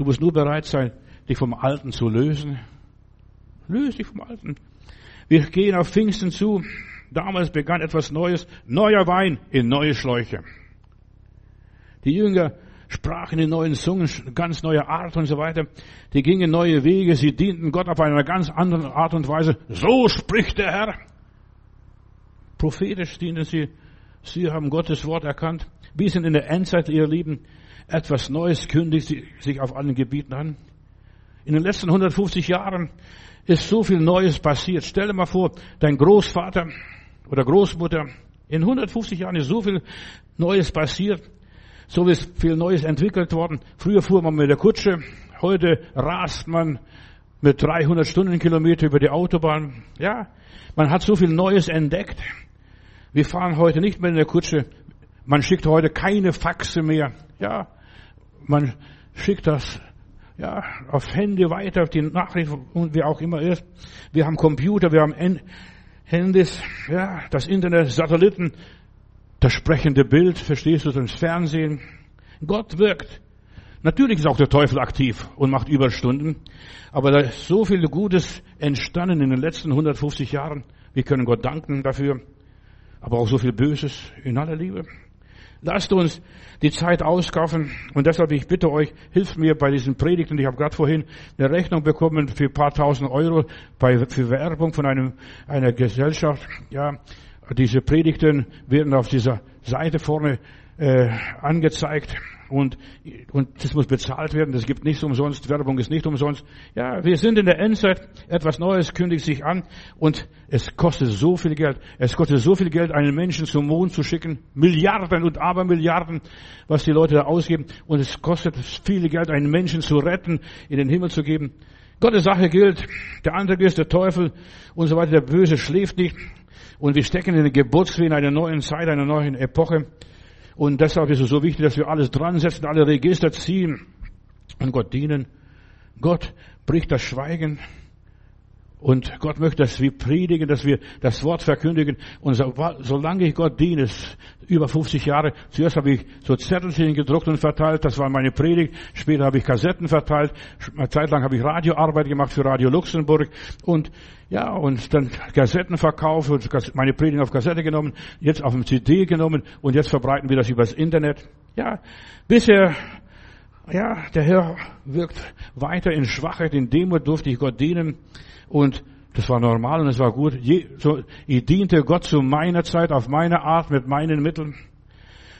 Du musst nur bereit sein, dich vom Alten zu lösen. Löse dich vom Alten. Wir gehen auf Pfingsten zu. Damals begann etwas Neues. Neuer Wein in neue Schläuche. Die Jünger sprachen in neuen Zungen, ganz neue Art und so weiter. Die gingen neue Wege, sie dienten Gott auf eine ganz andere Art und Weise. So spricht der Herr. Prophetisch dienten sie. Sie haben Gottes Wort erkannt. Wir sind in der Endzeit, ihr Lieben. Etwas Neues kündigt sich auf allen Gebieten an. In den letzten 150 Jahren ist so viel Neues passiert. Stell dir mal vor, dein Großvater oder Großmutter, in 150 Jahren ist so viel Neues passiert. So ist viel Neues entwickelt worden. Früher fuhr man mit der Kutsche, heute rast man mit 300 Stundenkilometer über die Autobahn. Ja, man hat so viel Neues entdeckt. Wir fahren heute nicht mehr in der Kutsche. Man schickt heute keine Faxe mehr. Ja, man schickt das ja, auf Handy weiter, auf die Nachricht und wie auch immer ist. Wir haben Computer, wir haben Handys, ja, das Internet, Satelliten das sprechende Bild, verstehst du, das Fernsehen. Gott wirkt. Natürlich ist auch der Teufel aktiv und macht Überstunden, aber da ist so viel Gutes entstanden in den letzten 150 Jahren. Wir können Gott danken dafür, aber auch so viel Böses in aller Liebe. Lasst uns die Zeit auskaufen und deshalb ich bitte euch, hilft mir bei diesen Predigten. Ich habe gerade vorhin eine Rechnung bekommen für ein paar tausend Euro bei, für Werbung von einem, einer Gesellschaft. Ja, diese Predigten werden auf dieser Seite vorne äh, angezeigt und, und das muss bezahlt werden. Das gibt nichts umsonst. Werbung ist nicht umsonst. Ja, wir sind in der Endzeit. Etwas Neues kündigt sich an und es kostet so viel Geld. Es kostet so viel Geld, einen Menschen zum Mond zu schicken. Milliarden und Abermilliarden, was die Leute da ausgeben. Und es kostet viel Geld, einen Menschen zu retten, in den Himmel zu geben. Gottes Sache gilt. Der andere ist der Teufel und so weiter. Der Böse schläft nicht. Und wir stecken in der Geburtswehen einer neuen Zeit, einer neuen Epoche. Und deshalb ist es so wichtig, dass wir alles dran setzen, alle Register ziehen und Gott dienen. Gott bricht das Schweigen. Und Gott möchte, dass wir predigen, dass wir das Wort verkündigen. Und so, solange ich Gott diene, über 50 Jahre, zuerst habe ich so Zettelchen gedruckt und verteilt, das war meine Predigt. Später habe ich Kassetten verteilt. Eine Zeit lang habe ich Radioarbeit gemacht für Radio Luxemburg. Und ja, und dann Kassetten verkauft und meine Predigt auf Kassette genommen, jetzt auf dem CD genommen und jetzt verbreiten wir das übers Internet. Ja, bisher ja, der Herr wirkt weiter in Schwachheit, in Demut durfte ich Gott dienen. Und das war normal und es war gut. Ich diente Gott zu meiner Zeit, auf meine Art, mit meinen Mitteln.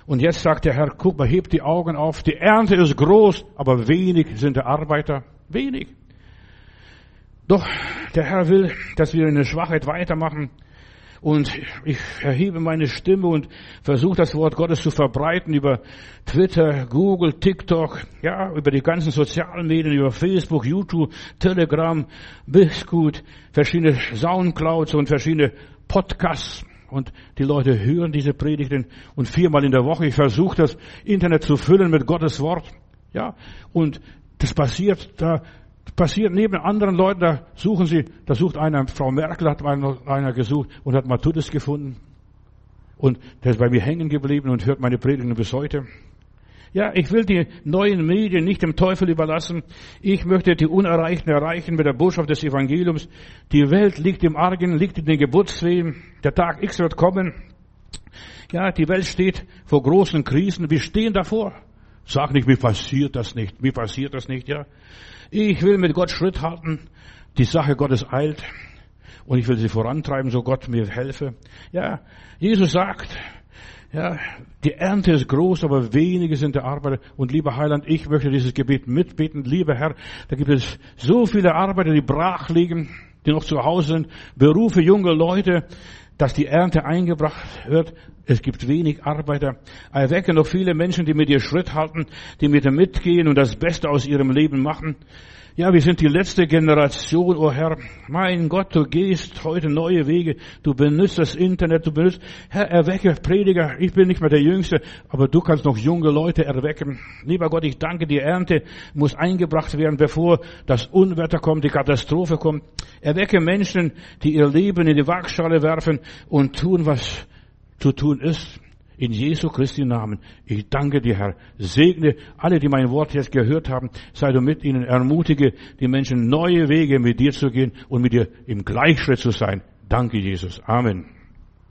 Und jetzt sagt der Herr, guck mal, hebt die Augen auf. Die Ernte ist groß, aber wenig sind die Arbeiter. Wenig. Doch der Herr will, dass wir in der Schwachheit weitermachen. Und ich erhebe meine Stimme und versuche das Wort Gottes zu verbreiten über Twitter, Google, TikTok, ja, über die ganzen sozialen Medien, über Facebook, YouTube, Telegram, Biscuit, verschiedene Soundclouds und verschiedene Podcasts. Und die Leute hören diese Predigten und viermal in der Woche. Ich versuche das Internet zu füllen mit Gottes Wort. Ja, und das passiert da passiert neben anderen Leuten, da suchen sie, da sucht einer, Frau Merkel hat einer gesucht und hat Matthäus gefunden. Und der ist bei mir hängen geblieben und hört meine Predigten bis heute. Ja, ich will die neuen Medien nicht dem Teufel überlassen. Ich möchte die Unerreichten erreichen mit der Botschaft des Evangeliums. Die Welt liegt im Argen, liegt in den Geburtswehen. Der Tag X wird kommen. Ja, die Welt steht vor großen Krisen. Wir stehen davor. Sag nicht, mir passiert das nicht, mir passiert das nicht, ja. Ich will mit Gott Schritt halten. Die Sache Gottes eilt. Und ich will sie vorantreiben, so Gott mir helfe. Ja, Jesus sagt, ja, die Ernte ist groß, aber wenige sind der Arbeiter. Und lieber Heiland, ich möchte dieses Gebet mitbeten. Lieber Herr, da gibt es so viele Arbeiter, die brach liegen, die noch zu Hause sind. Berufe junge Leute, dass die Ernte eingebracht wird. Es gibt wenig Arbeiter. Erwecke noch viele Menschen, die mit dir Schritt halten, die mit dir mitgehen und das Beste aus ihrem Leben machen. Ja, wir sind die letzte Generation, oh Herr. Mein Gott, du gehst heute neue Wege. Du benutzt das Internet, du benutzt, Herr, erwecke Prediger. Ich bin nicht mehr der Jüngste, aber du kannst noch junge Leute erwecken. Lieber Gott, ich danke, die Ernte muss eingebracht werden, bevor das Unwetter kommt, die Katastrophe kommt. Erwecke Menschen, die ihr Leben in die Waagschale werfen und tun, was zu tun ist. In Jesu Christi Namen. Ich danke dir, Herr. Segne alle, die mein Wort jetzt gehört haben. Sei du mit ihnen. Ermutige die Menschen, neue Wege mit dir zu gehen und mit dir im Gleichschritt zu sein. Danke, Jesus. Amen.